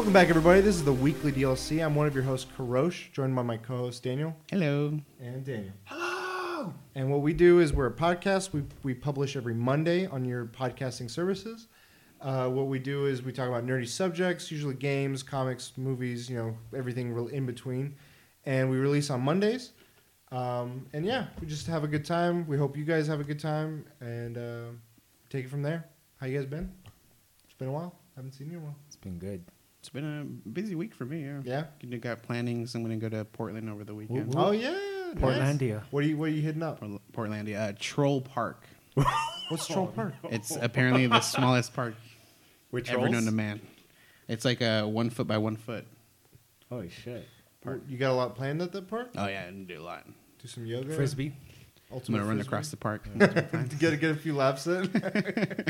Welcome back, everybody. This is the weekly DLC. I'm one of your hosts, Karosh, joined by my co-host Daniel Hello. and Daniel. Hello. And what we do is we're a podcast. We we publish every Monday on your podcasting services. Uh, what we do is we talk about nerdy subjects, usually games, comics, movies, you know, everything real in between. And we release on Mondays. Um, and yeah, we just have a good time. We hope you guys have a good time and uh, take it from there. How you guys been? It's been a while. Haven't seen you in a while. It's been good. It's been a busy week for me. Yeah. Yeah. You got plannings. I'm going to go to Portland over the weekend. Woo, Oh yeah, nice. Portlandia. What are you What are you hitting up? Port- Portlandia. Uh, Troll Park. What's Troll Park? It's apparently the smallest park With ever known to man. It's like a one foot by one foot. Holy shit. Park. You got a lot planned at that park? Oh yeah, and do a lot. Do some yoga. Frisbee. I'm gonna run across the park. to get get a few laps in.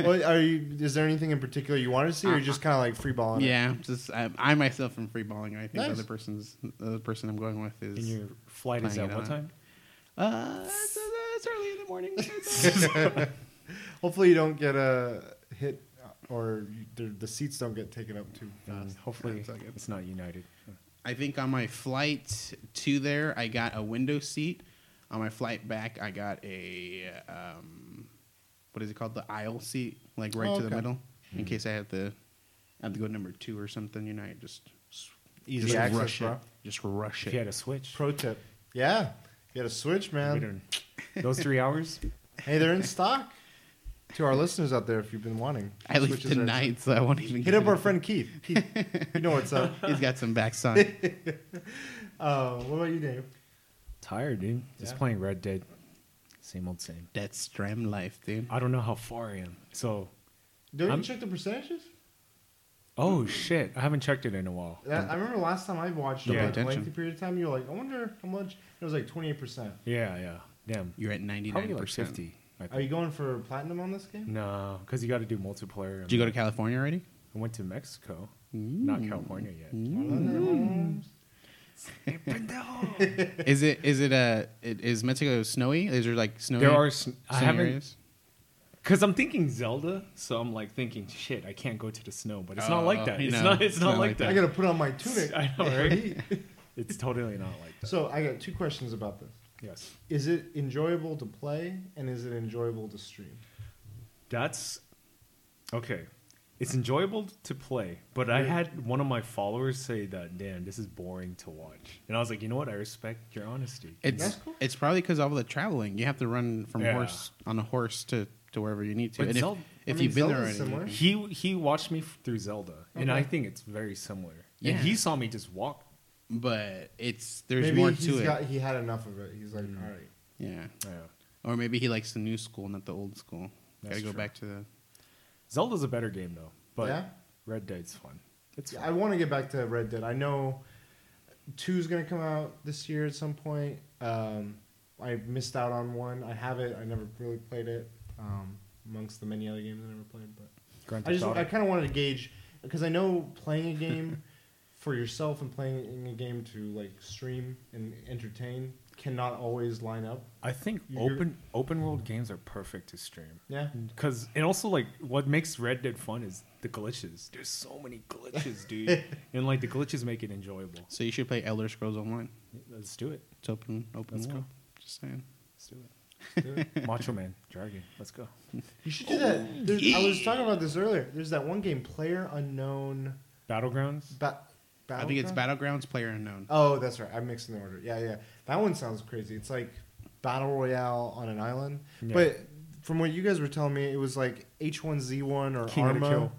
well, are you? Is there anything in particular you want to see, or you just kind of like free balling? Yeah, it? yeah, just I, I myself am free balling. I think Nice. the other person's the other person I'm going with is. And your flight is Playing at what on. time? uh, it's, uh, it's early in the morning. Hopefully, you don't get a hit, or you, the, the seats don't get taken up too And fast. hopefully it's not United. I think on my flight to there, I got a window seat. On my flight back, I got a um, what is it called? The aisle seat, like right Oh, to the okay. middle, in case I have to have to go number two or something. You know, I just Easy just access, rush bro. it, just rush If you had a switch, Pro tip. Yeah, you had a switch, man. those three hours. hey, they're in stock. To our listeners out there, if you've been wanting, I leave Switches are tonight, so I won't even Hit get up it. our friend Keith. Keith, you know what's up. He's got some backs on. Uh, what about you, Dave? Tired, dude. Just Yeah. playing Red Dead. Same old same. That's Stram life, dude. I don't know how far I am. So, Don't you I'm- check the percentages? oh shit, I haven't checked it in a while. That, I remember last time I watched Yeah. it, like, a lengthy period of time, you were like, I wonder how much. It was like 28%. Yeah, yeah. Damn. You're at ninety Probably nine like percent. fifty. Are you going for platinum on this game? No, because you got to do multiplayer. Did you go to California already? I went to Mexico, not California yet. Is it is it uh it, is Mexico snowy? Is there like snowy? There are. sn- I snowy haven't areas? Because I'm thinking Zelda, so I'm like thinking, shit, I can't go to the snow, but it's not like Oh, that. It's know, not. It's, not, like that. I gotta put on my tunic. I know, right? it's totally not like that. so I got two questions about this. Yes, Is it enjoyable to play, and is it enjoyable to stream? that's okay. It's enjoyable to play, but I had one of my followers say that, "Damn, this is boring to watch," and I was like, you know what? I respect your honesty. It's That's cool. it's probably because of all the traveling. You have to run from Yeah. horse on a horse to, to wherever you need to. But and if, Zelda- if I mean, you've been there Zelda's already, similar. He he watched me f- through Zelda, and I think it's very similar. Yeah. And he saw me just walk. but it's there's Maybe more he's to it. he had enough of it. He's like, Mm. all right. yeah, Yeah. or maybe he likes the new school, not the old school. Got to go true. back to the. Zelda's a better game though, but yeah. Red Dead's fun. It's fun. I want to get back to Red Dead. I know two's gonna come out this year at some point. Um, I missed out on one. I have it. I never really played it. Um, amongst the many other games I never played, but Grand I just. I kind of wanted to gauge because I know playing a game for yourself and playing a game to like stream and entertain cannot always line up. I think You're- open open world games are perfect to stream. Yeah. Cause and also like what makes Red Dead fun is the glitches. There's so many glitches, dude, and like the glitches make it enjoyable. So you should play Elder Scrolls Online. Let's do it. It's open open Let's world. go. Just saying. Let's do it. Let's do it. Macho Man, Dragon. Let's go. You should do that. There's, I was talking about this earlier. There's that one game, Player Unknown. Battlegrounds. Ba- I think it's Battlegrounds Player Unknown. Oh, that's right. I'm mixing the order. Yeah, yeah. That one sounds crazy. It's like battle royale on an island. Yeah. But from what you guys were telling me, it was like H1Z1 or King Arma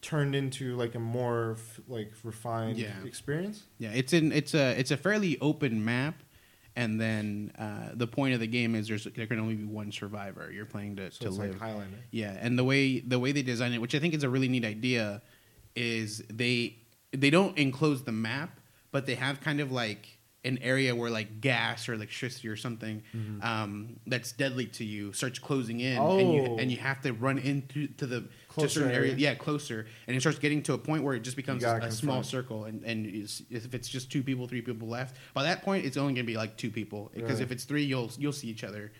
turned into like a more f- like refined Yeah. experience. Yeah, it's in it's a it's a fairly open map, and then uh, the point of the game is there's there can only be one survivor. You're playing to, So to it's live. like Highlander. Yeah, and the way the way they design it, which I think is a really neat idea, is they they don't enclose the map, but they have kind of like an area where like gas or electricity or something Mm-hmm. um, that's deadly to you starts closing in, and you Oh. and you have to run into to the to certain area. yeah, closer, and it starts getting to a point where it just becomes gotta a, small circle, and and if it's just two people, three people left, by that point it's only gonna be like two people, because Right. if it's three, you'll you'll see each other,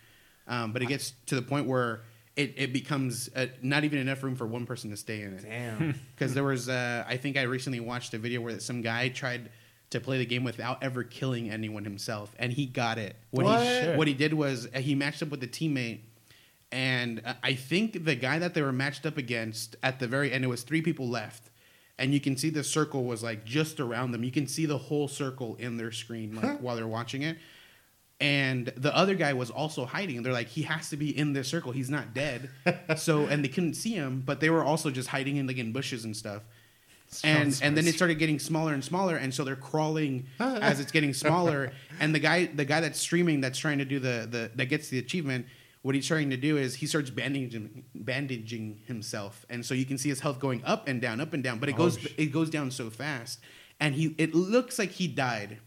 um, but it gets to the point where it, it becomes uh, not even enough room for one person to stay in it. Damn. Because there was, uh, I think I recently watched a video where some guy tried to play the game without ever killing anyone himself, and he got it. What, What? he Shit. what he did was uh, he matched up with a teammate, and uh, I think the guy that they were matched up against at the very end, it was three people left, and you can see the circle was like just around them. You can see the whole circle in their screen like while they're watching it. And the other guy was also hiding. And they're like, he has to be in this circle. He's not dead. so, and they couldn't see him, but they were also just hiding in like in bushes and stuff. And and then it started getting smaller and smaller, and so they're crawling as it's getting smaller. And the guy, the guy that's streaming, that's trying to do the the that gets the achievement. What he's trying to do is he starts bandaging bandaging himself, and so you can see his health going up and down, up and down. But it Oh, goes sh- it goes down so fast, and he it looks like he died,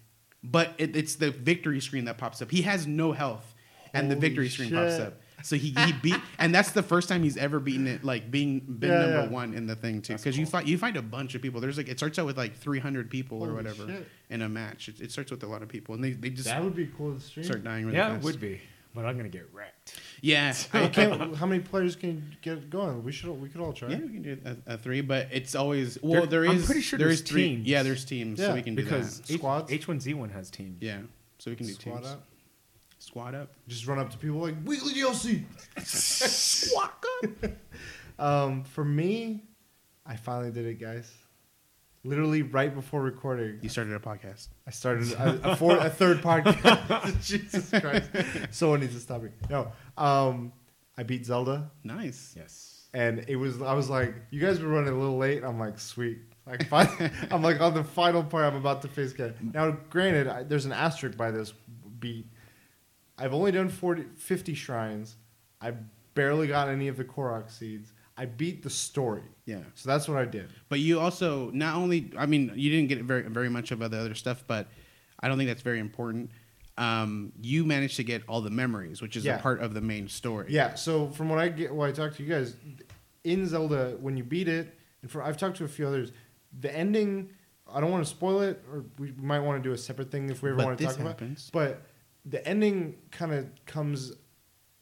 but it, it's the victory screen that pops up. He has no health, and the Holy victory screen pops up. So he, he beat, and that's the first time he's ever beaten it, like being been Yeah, number yeah. one in the thing too. That's Because you find you find a bunch of people. There's like it starts out with like 300 people or whatever shit. in a match. It, it starts with a lot of people, and they, they just That would be cool to stream. start dying really yeah, fast. it would be, but I'm gonna get wrecked. Yeah, I I, can't, how many players can you get going? We should. We could all try. yeah, we can do a, a three, but it's always well. There- There I'm pretty sure there there's is three. teams. Yeah, there's teams, so Yeah, we can do Because that. H- Squads? H1Z1 has teams. Yeah, so we can do Squad teams. up. Squad up. Just run up to people like weekly DLC. Squad up. um, for me, I finally did it, guys. Literally right before recording, You started a podcast. I started a, a, four, a third podcast. Jesus Christ! Someone needs to stop me. No, um, I beat Zelda, Nice. Yes. and it was. I was like, you guys were running a little late. I'm like, sweet. Like, fine. I'm like on the final part. I'm about to face Ken. Now, granted, I, there's an asterisk by this beat. I've only done 40, 50 shrines. I've barely got any of the Korok seeds. I beat the story, Yeah. so that's what I did. But you also not only I mean you didn't get very very much of the other stuff, but I don't think that's very important. Um, you managed to get all the memories, which is Yeah. a part of the main story. Yeah. So from what I get, what I talked to you guys in Zelda, when you beat it, and for I've talked to a few others, the ending. I don't want to spoil it, or we might want to do a separate thing if we ever But want to talk about. happens. But the ending kind of comes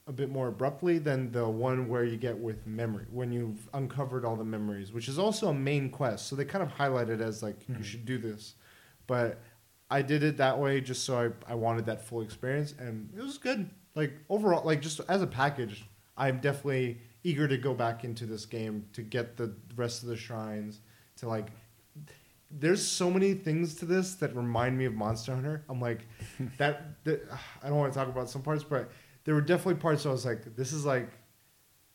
a bit more abruptly than the one where you get with memory when you've uncovered all the memories, which is also a main quest. So they kind of highlight it as like you Mhm. should do this, but I did it that way just so I I wanted that full experience, and it was good. Like overall, like just as a package, I'm definitely eager to go back into this game to get the rest of the shrines to like there's so many things to this that remind me of Monster Hunter. I'm like, that, that I don't want to talk about some parts, but there were definitely parts where I was like, this is like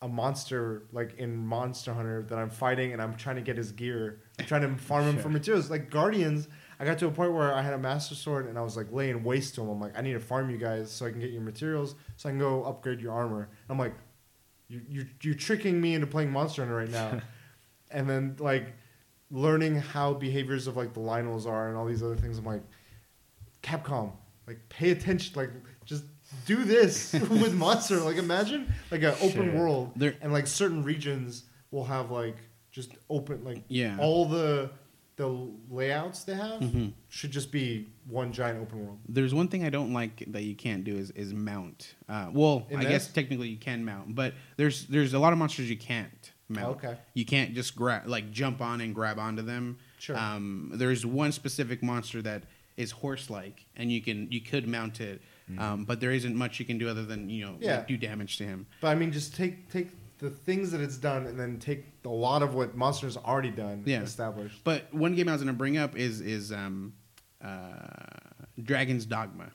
a monster, like in Monster Hunter that I'm fighting and I'm trying to get his gear. I'm trying to farm him for materials. Like Guardians, I got to a point where I had a Master Sword and I was like laying waste to him. I'm like, I need to farm you guys so I can get your materials so I can go upgrade your armor. And I'm like, you, you, you're tricking me into playing Monster Hunter right now. and then like learning how behaviors of like the Lynels are and all these other things. I'm like, Capcom, like pay attention, like just do this with Monster. Like imagine like an open Shit. world There- and like certain regions will have like just open like Yeah. all the the layouts they have Mhm. should just be one giant open world. There's one thing I don't like that you can't do is is mount. Uh, well, In I guess this? technically you can mount, but there's there's a lot of monsters you can't mount. Okay. You can't just grab like jump on and grab onto them. Sure. Um, there's one specific monster that is horse-like, and you can you could mount it, um, but there isn't much you can do other than you know Yeah. like, do damage to him. But I mean, just take take the things that it's done and then take a lot of what Monster's already done Yeah. established. But one game I was going to bring up is is um, uh, Dragon's Dogma.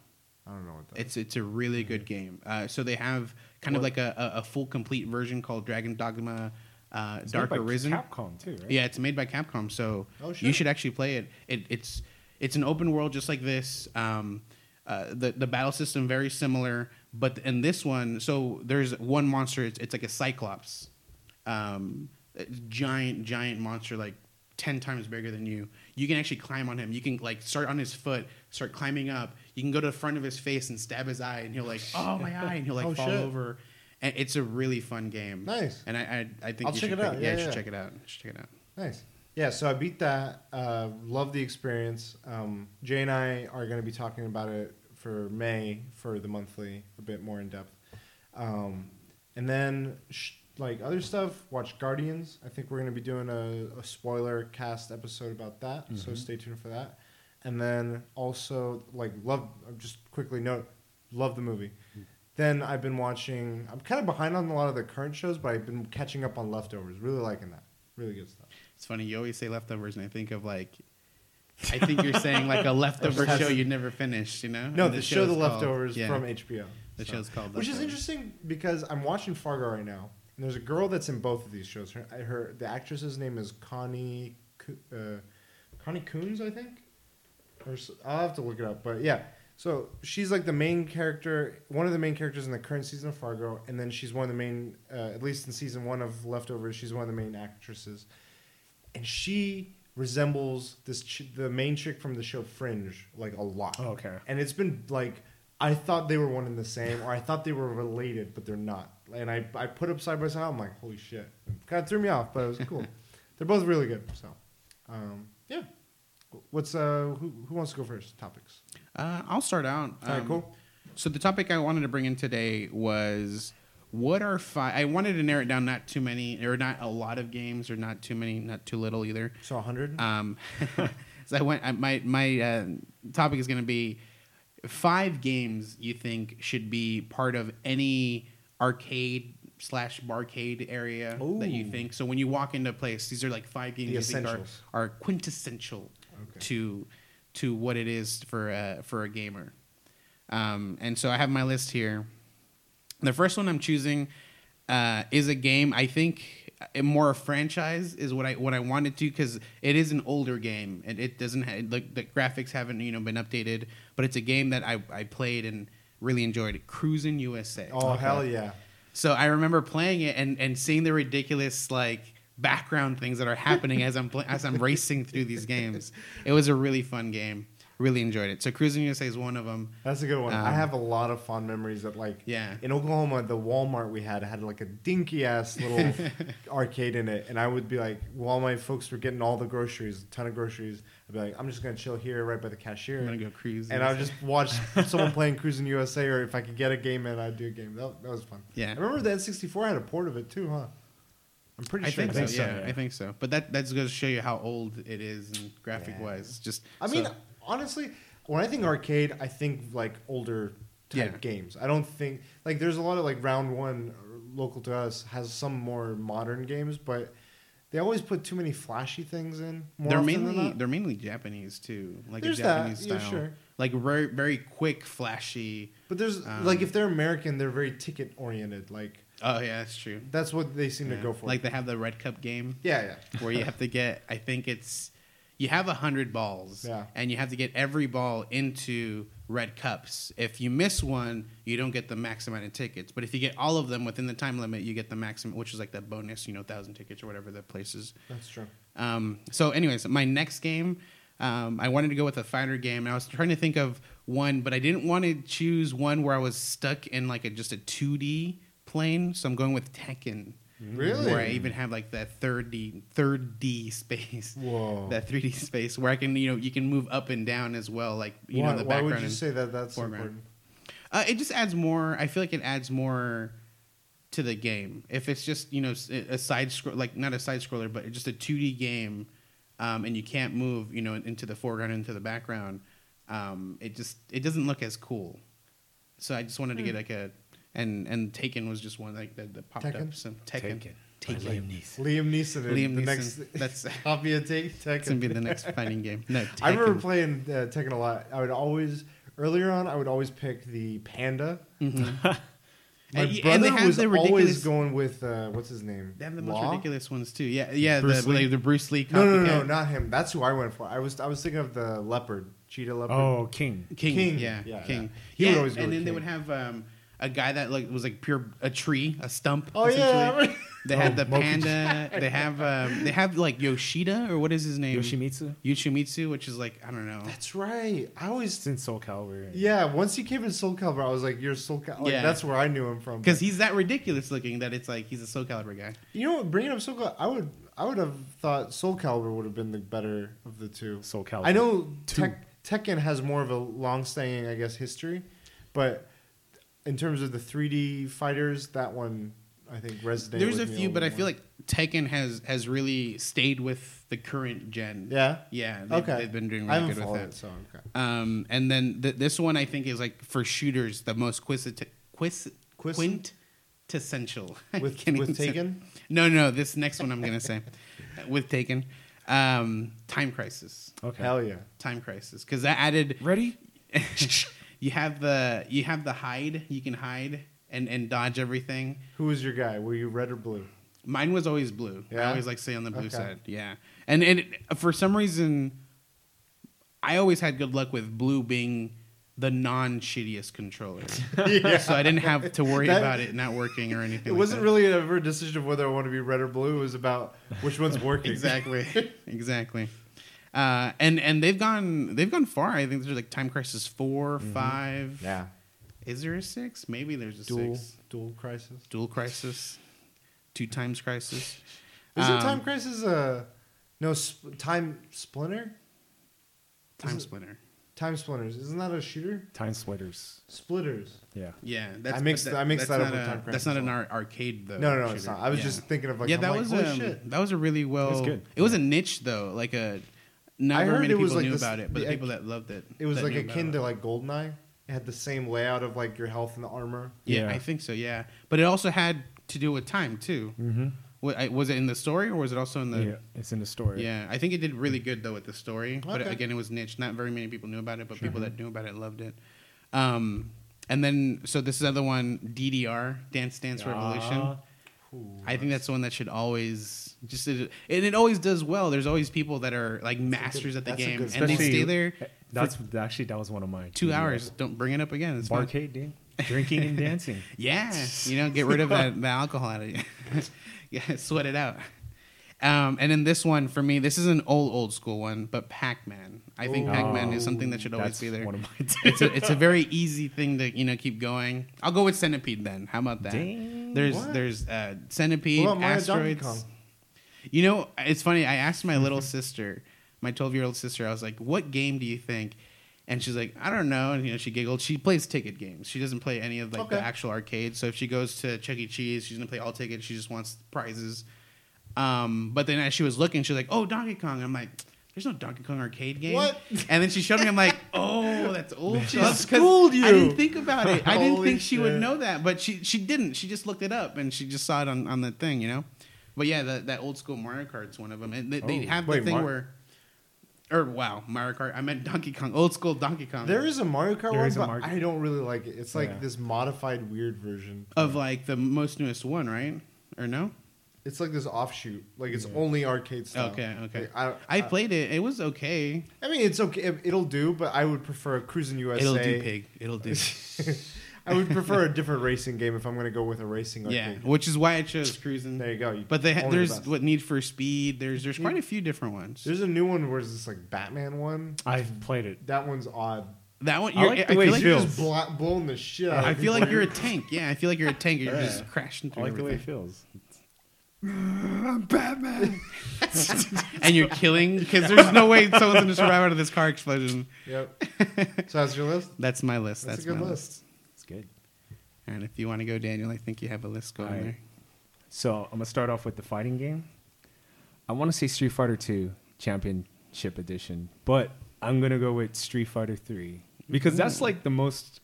I don't know what that. It's it's a really good game. Uh, so they have kind of like a, a, a full complete version called Dragon Dogma uh, It's Dark made by Arisen. Capcom too, right? Yeah, it's made by Capcom, so Oh, you should actually play it. it. It's it's an open world just like this. Um, uh, the the battle system very similar, but in this one, so there's one monster. It's, it's like a cyclops, um, giant giant monster like ten times bigger than you. You can actually climb on him. You can like start on his foot, start climbing up. You can go to the front of his face and stab his eye, and he'll like oh my eye, and he'll like Oh, fall shit. over. And it's a really fun game. Nice. And I I, I think I'll you check should it out. Yeah, Yeah, you should check it out. You should check it out. Nice. Yeah, so I beat that. Uh, love the experience. Um, Jay and I are going to be talking about it for May for the monthly, a bit more in depth. Um, And then sh- like other stuff, watch Guardians. I think we're gonna be doing a, a spoiler cast episode about that, so Mhm. stay tuned for that. And then also like love. Just quickly note, love the movie. Then I've been watching. I'm kind of behind on a lot of the current shows, but I've been catching up on Leftovers. Really liking that. Really good stuff. It's funny. You always say leftovers, and I think of like. I think you're saying like a leftover show you never finished. You know? No, And the show The called- Leftovers yeah, from HBO. The So- show's called. Which is interesting because I'm watching Fargo right now, and there's a girl that's in both of these shows. Her, her the actress's name is Connie, uh, Connie Coons, I think. Or s- I'll have to look it up, but yeah. So she's like the main character, one of the main characters in the current season of Fargo, and then she's one of the main, uh, at least in season one of Leftovers, she's one of the main actresses, and she resembles this ch- the main chick from the show Fringe like a lot Oh, okay. and it's been like I thought they were one and the same, or I thought they were related, but they're not. And I, I put them side by side. I'm like, holy shit! Kind of threw me off, but it was cool. they're both really good. So, um, yeah. What's uh who, who wants to go first? Topics. Uh, I'll start out. All right, Um, cool. So the topic I wanted to bring in today was what are five? I wanted to narrow it down, not too many, or not a lot of games, or not too many, not too little either. So 100. Um, so I went. I, my my uh, topic is going to be five games you think should be part of any arcade slash barcade area that you think. So when you walk into a place, these are like five games The you think are, are quintessential Okay. to to what it is for a, for a gamer. Um, and so I have my list here. The first one I'm choosing uh, is a game. I think uh, more a franchise is what I what I wanted to because it is an older game and it doesn't have like the graphics haven't you know been updated, but it's a game that I, I played and really enjoyed. Cruis'n USA. oh hell yeah! So I remember playing it and, and seeing the ridiculous like background things that are happening as I'm pla- as I'm racing through these games. It was a really fun game. Really enjoyed it. So Cruis'n USA is one of them. That's a good one. Um, I have a lot of fond memories of like Yeah. in Oklahoma, the Walmart we had had like a dinky ass little arcade in it, and I would be like, while my folks were getting all the groceries, a ton of groceries, I'd be like, I'm just gonna chill here right by the cashier. I'm gonna go cruise. and I would just watch someone playing Cruis'n USA, or if I could get a game in, I'd do a game. That, that was fun. Yeah. I remember the N64 had a port of it too, huh? I'm pretty I sure. think, that- so, so, yeah, yeah. I think so. But that that's going to show you how old it is and graphic Yeah. wise. Just I mean, so- honestly, when I think arcade, I think like older type Yeah. games. I don't think like there's a lot of like round one uh, local to us has some more modern games, but they always put too many flashy things in. More they're mainly they're mainly Japanese too, like There's a that, Japanese yeah, style, sure. like very very quick, flashy. But there's Um, like if they're American, they're very ticket oriented. Like Oh yeah, that's true. that's what they seem Yeah. to go for. Like they have the Red Cup game. yeah, yeah. where you have to get I think it's you have a hundred balls Yeah. and you have to get every ball into red cups. If you miss one, you don't get the max amount of tickets. But if you get all of them within the time limit, you get the maximum, which is like that bonus, you know, thousand tickets or whatever the place is. That's true. Um, so, anyways, my next game, um, I wanted to go with a fighter game, and I was trying to think of one, but I didn't want to choose one where I was stuck in like a just a two D plane. So I'm going with Tekken. Really? Where I even have like that third D third D space, Whoa. that 3D space where I can you know you can move up and down as well, like you why, know the why background. would you say that that's foreground. important? uh, it just adds more. I feel like it adds more to the game. If it's just you know a side scroll, like not a side scroller, but just a 2D game, um, and you can't move, you know, into the foreground, into the background, um, it just it doesn't look as cool. So I just wanted to Hmm. get like a, and and Taken was just one like that, that popped Tekken? up. So Tekken, Taken. Taken. Liam Neeson. Liam Neeson. in Liam the next That's copy of Take that's gonna be the next fighting game. No, I remember playing uh, Tekken a lot. I would always earlier on. I would always pick the panda. Mhm. My And y- and brother they have was the always going with uh, what's his name? They have the most Law? ridiculous ones too. Yeah, yeah, Bruce the, Lee? like the Bruce Lee. No, no, no, no, not him. That's who I went for. I was I was thinking of the leopard, cheetah leopard. Oh, King. King, King. yeah, Yeah, King. yeah. He yeah, would always go and with then they would have um, a guy that like was like pure a tree, a stump. Oh essentially. yeah. They had Oh, the panda. They have um, they have like Yoshida or what is his name? Yoshimitsu. Yoshimitsu, which is like I don't know. That's right. I always It's in Soul Calibur. yeah. Once he came in Soul Calibur, I was like, "You're Soul Calibur." Like, Yeah. That's where I knew him from. Because he's that ridiculous looking that it's like he's a Soul Calibur guy. you know, what, bringing up Soul Calibur, I would I would have thought Soul Calibur would have been the better of the two. Soul Calibur. I know Tek- Tekken has more of a long-staying, I guess, history, but in terms of the 3D fighters, that one I think resonate. There's a me few, little but I more. feel like Tekken has has really stayed with the current gen. yeah. Yeah. They've, Okay. They've been doing really haven't good with it, it. so okay. Um, and then th- this one I think is like for shooters the most quissit- quis- Quiz- quintessential. I With can't with even say- Taken. No, no, this next one I'm gonna say with Taken. Um, Time Crisis. Okay. Hell yeah. Time Crisis because that added Ready? you have the you have the hide you can hide and and dodge everything. Who was your guy? Were you red or blue? Mine was always blue. I always like stay on the blue Okay. side. Yeah, and and it, for some reason, I always had good luck with blue being the non shittiest controller. yeah. so I didn't have to worry That- about it not working or anything. It like wasn't that. really ever a decision of whether I want to be red or blue. It was about which one's working. exactly, exactly. Uh, and and they've gone they've gone far. I think there's like Time Crisis 4 five. Mm-hmm. Yeah. Is there a six? Maybe there's a Dual six. dual crisis. Dual Crisis, two times Crisis. Isn't Um, Time Crisis a no sp- Time Splinter? Time Isn't- Splinter. Time Splinters. Isn't that a shooter? Time splitters. Splitters. Yeah. Yeah, that's I mixed- but I mixed that's that up not with a- Time That's not an ar- arcade though. No, no, no, it's not. I was Yeah. just thinking of like, yeah, I'm that like, was holy um, shit. that was a really well. It was good. It was a niche though, like a. Not I very heard many it was people like knew this- about it, but the the- people that loved it. It was that like knew akin to like Goldeneye. It had the same layout of like your health and the armor. Yeah, Yeah. I think so. Yeah, but it also had to do with time too. Mm-hmm. Wa- Was it in the story or was it also in the? yeah, it's in the story. Yeah, I think it did really good though with the story. But Okay. again, it was niche. Not very many people knew about it, but Sure. people that knew about it loved it. Um, and then so this is other one, DDR, Dance Dance Revolution. Ah, I think that's the one that should always just and it always does well. There's always people that are like masters at the game, good- and they stay there That's actually that was one of my two TBRs. hours. Don't bring it up again. It's fine. Barcade, dude. Drinking and dancing. Yeah, you know, get rid of that the alcohol out of you. yeah, sweat it out. Um, and then this one for me, this is an old old school one, but Pac Man. I think Pac Man is something that should always That's be there. One of my It's a, it's a very easy thing to you know keep going. I'll go with Centipede then. How about that? Dang. There's What? there's uh, Centipede, What about Donkey asteroids. You know, it's funny. I asked my little sister, my 12 year old sister, I was like, "What game do you think?" And she's like, "I don't know." And you know, she giggled. She plays ticket games. She doesn't play any of like the actual arcade. So if she goes to Chuck E. Cheese, she's gonna play all tickets. She just wants prizes. Um, but then as she was looking, she's like, "Oh, Donkey Kong." I'm like. There's no Donkey Kong arcade game. What? And then she showed me. I'm like, oh, that's old. She stuff," 'cause schooled you. I didn't think about it. I didn't think she would know that, but she she didn't. She just looked it up and she just saw it on, on the thing, you know. But yeah, that that old school Mario Kart's one of them. And they, they Oh, have the wait, thing Mar- where, or wow, Mario Kart. I meant Donkey Kong, old school Donkey Kong. There is a Mario Kart There one, a but Mario- I don't really like it. It's like Yeah. this modified weird version. of like the most newest one, right? Or no? It's like this offshoot. Like it's Yeah. only arcade style. Okay, okay. Like, I, I played it. It was okay. I mean, it's okay. It- It'll do, but I would prefer Cruis'n USA. It'll do, pig. It'll do. I would prefer a different racing game if I'm going to go with a racing yeah, arcade. which is why I chose cruising. There you go. You- But they ha- only the there's what Need for Speed. There's there's quite a few different ones. There's a new one where it's this like Batman one. I've played it. That one's odd. That one, I you're, like I, way feel it like You're just bla- blowing the shit out. I feel like you're a tank. Yeah, I feel like you're a tank. You're Yeah. just crashing through. I through like the way it feels. I'm Batman. and you're killing because there's no way someone's going to survive out of this car explosion. Yep. so that's your list. That's my list. That's, That's, a good my list. list. It's good. And if you want to go, Daniel, I think you have a list going All right. there. So I'm gonna start off with the fighting game. I want to say Street Fighter Two Championship Edition, but I'm gonna go with Street Fighter Three because that's mm-hmm. like the most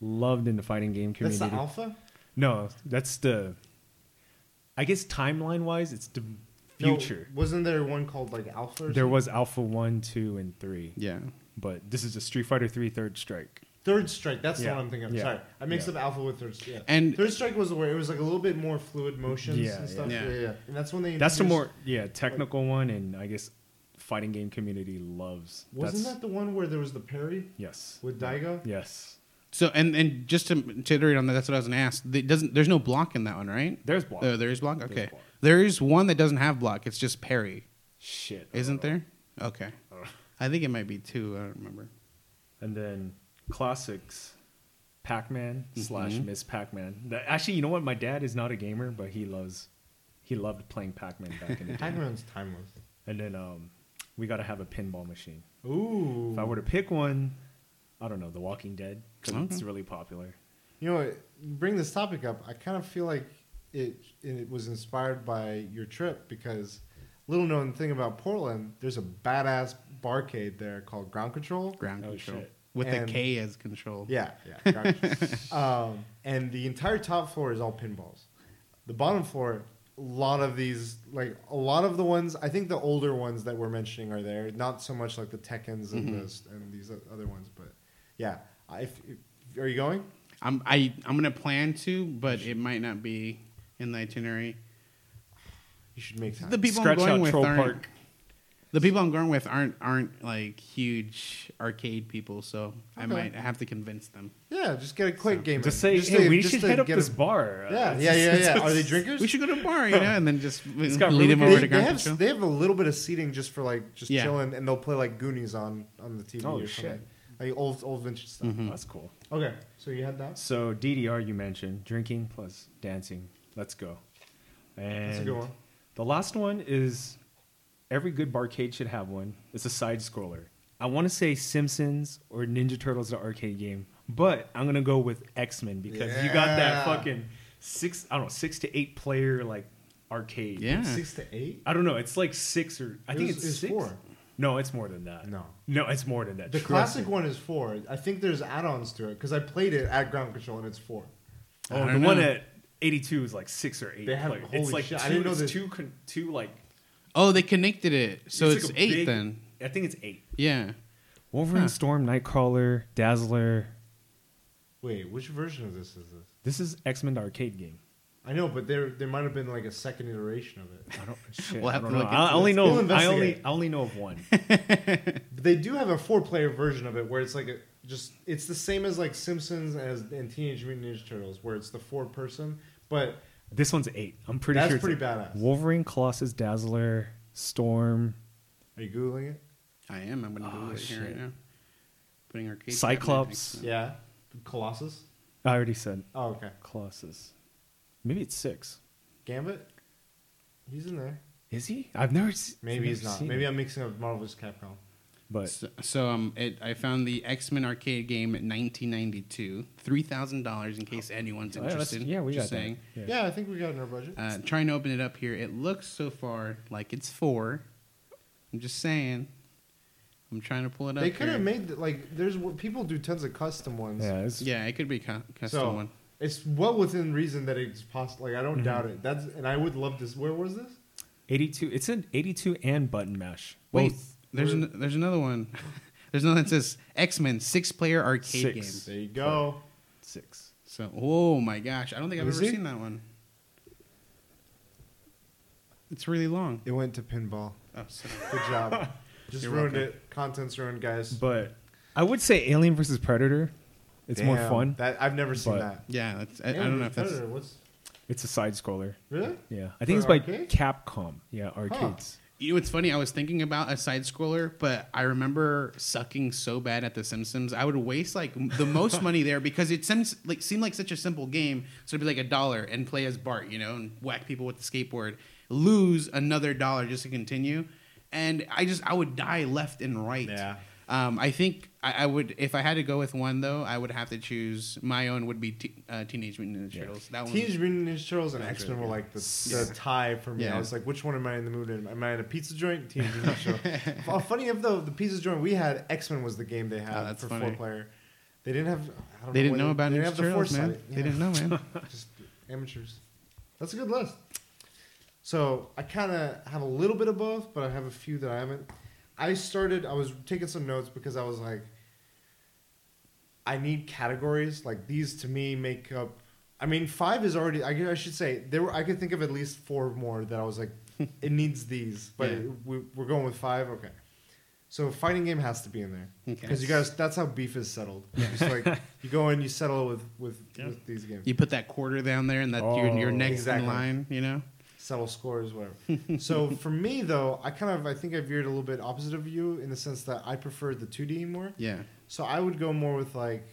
loved in the fighting game community. That's community. the alpha. no, that's the. I guess timeline wise, it's the No, future. wasn't there one called like Alpha? Or there something? was Alpha One, Two, and Three, Yeah. but this is a Street Fighter Three Third Strike. Third Strike. That's the one I'm thinking of. Yeah. Sorry, I mixed Yeah. up Alpha with Third Strike. Yeah. And Third Strike was where it was like a little bit more fluid motions Yeah, and stuff. yeah. Yeah. yeah, And that's when they. That's the more yeah technical one, and I guess fighting game community loves. Wasn't That's- that the one where there was the parry yes? with Daigo? Yes. so, and and just to, to iterate on that, that's what I was going to ask. It doesn't. There's no block in that one, right? There's block. Oh, there is block. Okay. block. There is one that doesn't have block. It's just parry, Shit. isn't there? Okay. Uh. I think it might be two. I don't remember. And then classics, Pac-Man slash Mhm. Miss Pac-Man. That- Actually, you know what? My dad is not a gamer, but he loves, he loved playing Pac-Man back in the day. Pac-Man's timeless. And then um, we got to have a pinball machine. Ooh. If I were to pick one, I don't know, The Walking Dead, because it's really popular. You know, what, you bring this topic up. I kind of feel like it it was inspired by your trip because little known thing about Portland, there's a badass barcade there called Ground Kontrol. Ground Oh, control shit. With And- the K as control. Yeah, yeah. Ground control. um, and the entire top floor is all pinballs. The bottom floor, a lot of these, like a lot of the ones, I think the older ones that we're mentioning are there. Not so much like the Tekkens and Mhm. those and these other ones, but yeah. If, if- are you going? I'm I I'm gonna plan to, but it might not be in the itinerary. You should make time. The people Scratch I'm going out with Troll aren't Park. The people I'm going with aren't aren't like huge arcade people, so I Okay. might have to convince them. yeah, just get a quick game. Just in. say, hey, we just should to hit up get this a- bar. Uh, Yeah, yeah, yeah, yeah. Are they drinkers? We should go to a bar, you know, and then just got lead really them good- over they, to they ground have control. they have a little bit of seating just for like just Yeah. chilling, and they'll play like Goonies on on the TV Oh, or shit. something, like old old vintage stuff. Mhm. That's cool. Okay, so you had that. So DDR you mentioned drinking plus dancing. Let's go. And That's a good one. the last one is every good barcade should have one. It's a side scroller. I want to say Simpsons or Ninja Turtles the arcade game, but I'm gonna go with X Men because you got that fucking six I don't know six to eight player like arcade. Yeah. Six to eight. I don't know. It's like six or I think It's- it's, it's six. four. No, it's more than that. No. no, it's more than that. The Trust classic me. one is four. I think there's add-ons to it because I played it at Ground Kontrol and it's four. Oh, the don't one at 82 is like six or eight. They have- player. holy it's like shit, two, I didn't know it's that- two, two like. Oh, they connected it, so it's, like eight big- then. I think it's eight. Yeah. Wolverine, Huh. Storm, Nightcrawler, Dazzler. Wait, which version of this is this? This is X Men arcade game. I know, but there there might have been like a second iteration of it. I don't. Shit, We'll I have don't to know. look I, only know. We'll I only. I only know of one. But they do have a four-player version of it where it's like a just it's the same as like Simpsons as and Teenage Mutant Ninja Turtles where it's the four-person, but This one's eight. I'm pretty That's sure. it's pretty eight. badass. Wolverine, Colossus, Dazzler, Storm, are you googling it? I am. I'm gonna Oh, Google it here shit. right now. Putting arcade. Cyclops. cabinet Yeah, Colossus. I already said Oh, okay. Colossus. Maybe it's six. Gambit. He's in there. Is he? I've never. se- Maybe never he's not. seen Maybe it. I'm mixing up Marvel vs. Capcom. But So, so um, it, I found the X Men arcade game at 1992, three thousand dollars in case anyone's Oh, yeah, that's- interested. yeah, we Just got that. saying. Yeah. Yeah, I think we got it in our budget. Uh, trying to open it up here. It looks so far like it's four. I'm just saying. I'm trying to pull it up. they could have here. made like there's people do tons of custom ones. Yeah, it's, Yeah, it could be cu- custom So one. it's well within reason that it's possible. Like I don't Mhm. doubt it. That's and I would love this. Where was this? 82. It's an 82 and button mash. Wait, Both. There's an, there's another one. there's another one that says X Men six player arcade Six. game. There you go. Six. So, oh my gosh, I don't think I've Let ever see. seen that one. It's really long. It went to pinball. Oh, sorry. Good job. Just You're ruined welcome. it. Content's ruined, guys. But I would say Alien versus Predator. It's more Damn, fun. That I've never seen But- that. yeah, that's, I, I don't know if that's. Predator, What's It's a side scroller. really? Yeah. I think For it's by arcade? Capcom. Yeah, arcades. You know, it's funny. I was thinking about a side scroller, but I remember sucking so bad at The Simpsons. I would waste like the most money there because it seems like seemed like such a simple game. So it'd be like a dollar and play as Bart, you know, and whack people with the skateboard. Lose another dollar just to continue, and I just I would die left and right. Yeah. Um, I think I, I would if I had to go with one though, I would have to choose. My own would be t- uh, Teenage Mutant Ninja Yeah. Turtles. That one. Teenage Mutant Ninja Turtles and That's X Men were like the, Yeah. the tie for me. Yeah. I was like, which one am I in the mood in? Am I in a pizza joint? Teenage Mutant Ninja Turtles. Oh, funny enough, though, the pizza joint we had, X Men was the game they had Oh, that's for funny. four player. They didn't have. I don't They didn't whether- know about they Ninja didn't have the Turtles, man. foresight. They didn't know, man. Just amateurs. That's a good list. So I kind of have a little bit of both, but I have a few that I haven't. I started. I was taking some notes because I was like, I need categories like these to me make up. I mean, five is already. I, I should say there. Were, I could think of at least four more that I was like, it needs these, but Yeah. we, we're going with five. Okay. So fighting game has to be in there Okay. because you guys. That's how beef is settled. Just like you go in, you settle with with, Yeah. with these games. You put that quarter down there, and that you're, you're Oh, next exactly. in line. You know. Settle scores, whatever. so for me though, I kind of I think I veered a little bit opposite of you in the sense that I preferred the 2D more. Yeah. So I would go more with like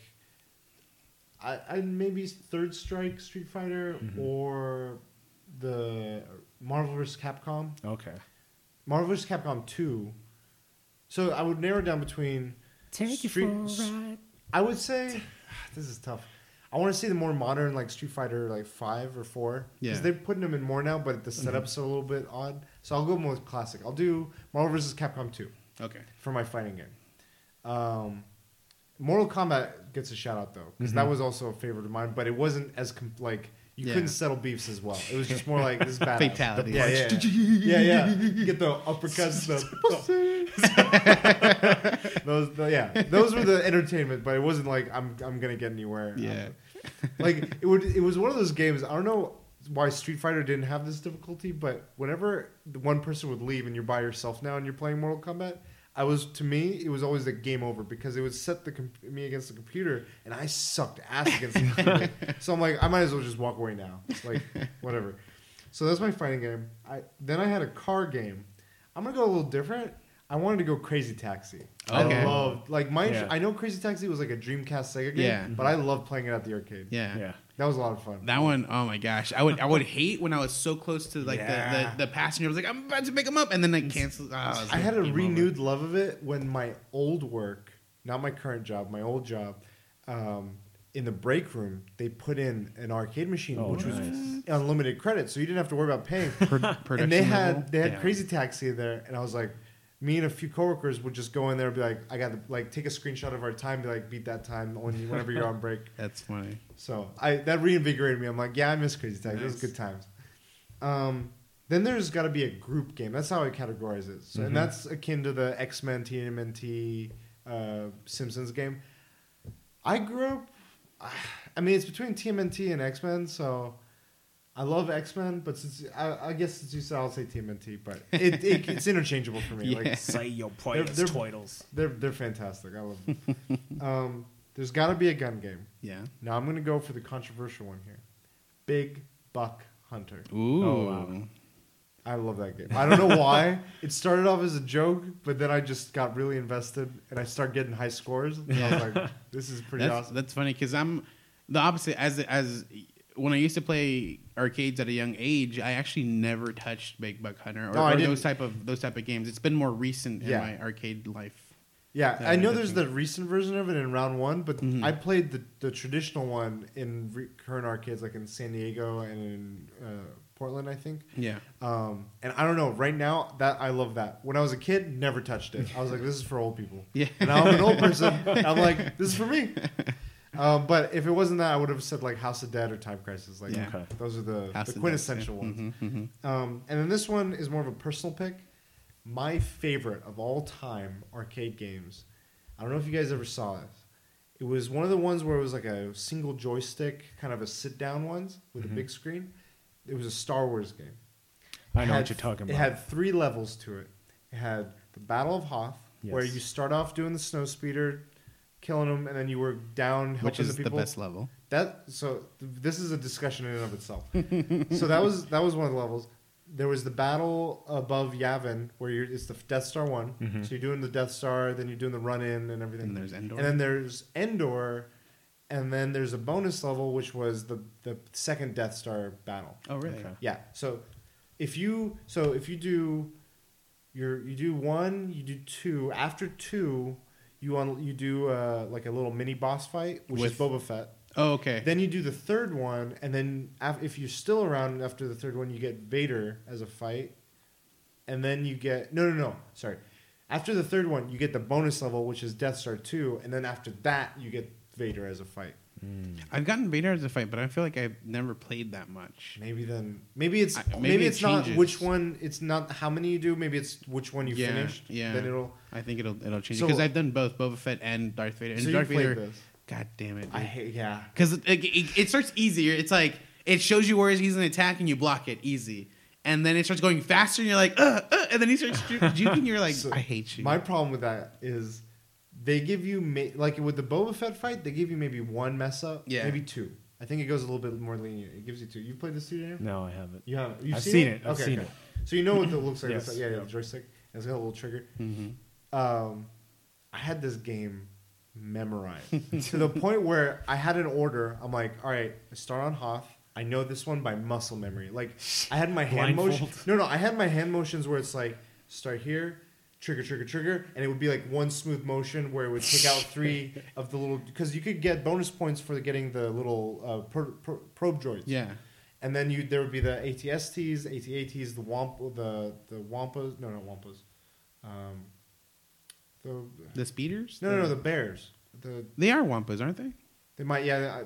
I I maybe Third Strike Street Fighter Mhm. or the Marvel vs. Capcom. Okay. Marvel vs. Capcom 2. So I would narrow down between Take Street- I would say this is tough. I want to see the more modern like Street Fighter like five or four because Yeah. they're putting them in more now, but the Mm-hmm. setup's a little bit odd. So I'll go more classic. I'll do Marvel vs. Capcom two Okay. for my fighting game. Um, Mortal Kombat gets a shout out though because that Mhm. was also a favorite of mine, but it wasn't as com- like you Yeah. couldn't settle beefs as well. It was just more like this is badass. Fatality. Yeah, yeah, yeah, yeah, yeah. Get the uppercuts. The, those, the, yeah, those were the entertainment, but it wasn't like I'm I'm gonna get anywhere. Yeah. like it would. It was one of those games. I don't know why Street Fighter didn't have this difficulty, but whenever the one person would leave and you're by yourself now and you're playing Mortal Kombat, I was to me it was always a game over because it would set the com- me against the computer and I sucked ass against the computer. so I'm like, I might as well just walk away now. It's like whatever. So that's my fighting game. I then I had a car game. I'm gonna go a little different. I wanted to go Crazy Taxi. Okay. I loved like my. Yeah. I know Crazy Taxi was like a Dreamcast Sega game, Yeah. but I loved playing it at the arcade. Yeah. Yeah. That was a lot of fun. That one, oh my gosh, I would I would hate when I was so close to like Yeah. the, the the passenger was like I'm about to pick him up and then like cancel. Oh, it I like had a game over. renewed love of it when my old work, not my current job, my old job, um, in the break room, they put in an arcade machine, Oh, which was unlimited credit, so you didn't have to worry about paying. Pro- and production they level. had they had Yeah. Crazy Taxi there, and I was like, me and a few coworkers would just go in there and be like, I got to like take a screenshot of our time, be like, beat that time when you, whenever you're on break. That's funny. So I that reinvigorated me. I'm like, yeah, I miss Crazy. Those Nice. good times. Um, then there's got to be a group game. That's how I categorize it. So, Mhm. And that's akin to the X Men, TMNT, uh, Simpsons game. I grew up. I mean, it's between TMNT and X Men, so I love X Men. But since I, I guess since you said, I'll say TMNT. But it, it it's interchangeable for me. Yeah. Like Say your They're- they're- they're they're fantastic. I love them. um, there's got to be a gun game. Yeah. Now I'm going to go for the controversial one here. Big Buck Hunter. Ooh. Oh, wow. I love that game. I don't know why. it started off as a joke, but then I just got really invested and I started getting high scores. And I was like, this is pretty That's, awesome. that's funny because I'm the opposite. As as when I used to play arcades at a young age, I actually never touched Big Buck Hunter or, or those type of those type of games. It's been more recent in my arcade life. Yeah, Yeah, I know I there's the recent version of it in round one, but Mhm. I played the, the traditional one in re- current arcades, like in San Diego and in uh, Portland, I think. Yeah. Um, and I don't know. Right now, that I love that. When I was a kid, never touched it. I was like, "This is for old people." Yeah. And now I'm an old person. I'm like, "This is for me." Um, but if it wasn't that, I would have said like House of Dead or Time Crisis. Like Yeah. Okay. those are the, House the of quintessential yeah. ones. Mhm. Um, and then this one is more of a personal pick. My favorite of all time arcade games. I don't know if you guys ever saw it. It was one of the ones where it was like a single joystick, kind of a sit down ones with a big screen. It was a Star Wars game. I know It what had- you're talking about. It about. had three levels to it. It had the Battle of Hoth, where Yes. you start off doing the snow speeder, killing them, and then you were down helping Which is the the people. best level. That so th- this is a discussion in and of itself. so that was that was one of the levels. There was the battle above Yavin, where you're it's the Death Star one. Mhm. So you're doing the Death Star, then you're doing the run in and everything. And there's Endor. And then there's Endor, and then there's a bonus level which was the the second Death Star battle. oh really? Okay. Yeah. So if you so if you do your you do one, you do two. After two, you on you do uh, like a little mini boss fight, which is Boba Fett. Oh okay. Then you do the third one, and then af- if you're still around after the third one, you get Vader as a fight, and then you get no, no, no, sorry. After the third one, you get the bonus level, which is Death Star two, and then after that, you get Vader as a fight. Mm. I've gotten Vader as a fight, but I feel like I've never played that much. Maybe then, maybe it's I- maybe, maybe it it's not which one. It's not how many you do. Maybe it's which one you Yeah, finished. yeah. Then it'll. I think it'll it'll change So- because I've done both Boba Fett and Darth Vader. And so you Darth played Vader, this. God damn it! I hate. Yeah. Because it, it, it starts easier. It's like it shows you where he's an attack and you block it easy, and then it starts going faster and you're like, uh, uh, and then he starts ju- juking. You're like, So, I hate you. My problem with that is they give you ma- like with the Boba Fett fight, they give you maybe one mess up, Yeah. maybe two. I think it goes a little bit more lenient. It gives you two. You played this too, Daniel? No, I haven't. You have. You've I've seen, seen it. it. I've seen it. So you know what it looks like. Yes. Like- yeah, yeah, Yeah. the joystick. It's got a little trigger. hmm Um, I had this game memorized to the point where I had an order. I'm like, all right, I start on Hoth. I know this one by muscle memory. Like I had my hand motions. No, no, I had my hand motions where it's like start here, trigger, trigger, trigger, and it would be like one smooth motion where it would take out three of the little because you could get bonus points for getting the little uh, pro, pro, probe droids. Yeah. And then you there would be the ATSTs, ATATs, the Wamp, the the Wampas. No, not Wampas. Um, the The speeders? no, no, no, the bears. The They are wampas, aren't they? they might yeah.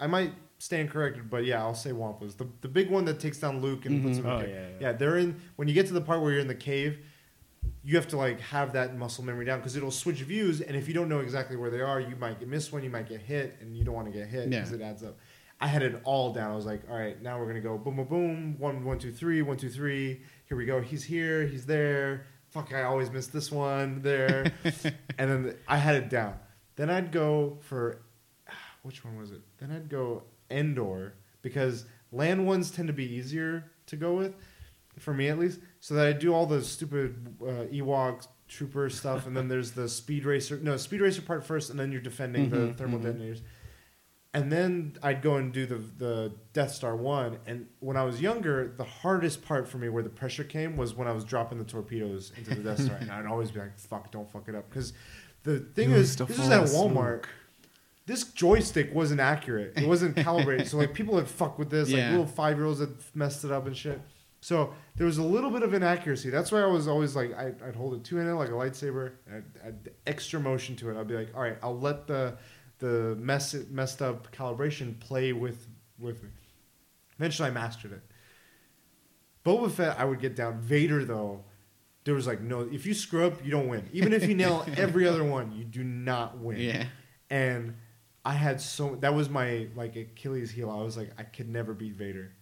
I, I might stand corrected, but yeah, I'll say Wampas. The the big one that takes down Luke and puts Mhm. him Oh, cave. yeah, yeah, yeah. They're in when you get to the part where you're in the cave. You have to like have that muscle memory down because it'll switch views, and if you don't know exactly where they are, you might get miss one, you might get hit, and you don't want to get hit because Yeah. it adds up. I had it all down. I was like, all right, now we're gonna go boom, boom, boom, one, one, two, three, one, two, three. Here we go. He's here. He's there. Fuck, I always miss this one there. and then I had it down. Then I'd go for which one was it? Then I'd go Endor because land ones tend to be easier to go with, for me at least. So that I do all the stupid uh, Ewok trooper stuff, and then there's the speed racer. No, speed racer part first, and then you're defending the Mhm, thermal mhm. detonators. And then I'd go and do the the Death Star one. And when I was younger, the hardest part for me where the pressure came was when I was dropping the torpedoes into the Death Star, and I'd always be like, "Fuck, don't fuck it up," because the thing is, Use the this is at Walmart this joystick wasn't accurate. It wasn't calibrated. so like people had fucked with this. Like Yeah. little five year olds had messed it up and shit. So there was a little bit of inaccuracy. That's why I was always like I, I'd hold it two handed like a lightsaber. And I'd extra motion to it. I'd be like, all right, I'll let the the mess messed up calibration play with with me. Eventually, I mastered it. Boba Fett, I would get down. Vader though. There was like no. If you screw up, you don't win. Even if you nail every other one, you do not win Yeah. and I had so that was my like Achilles heel. I was like, I could never beat Vader.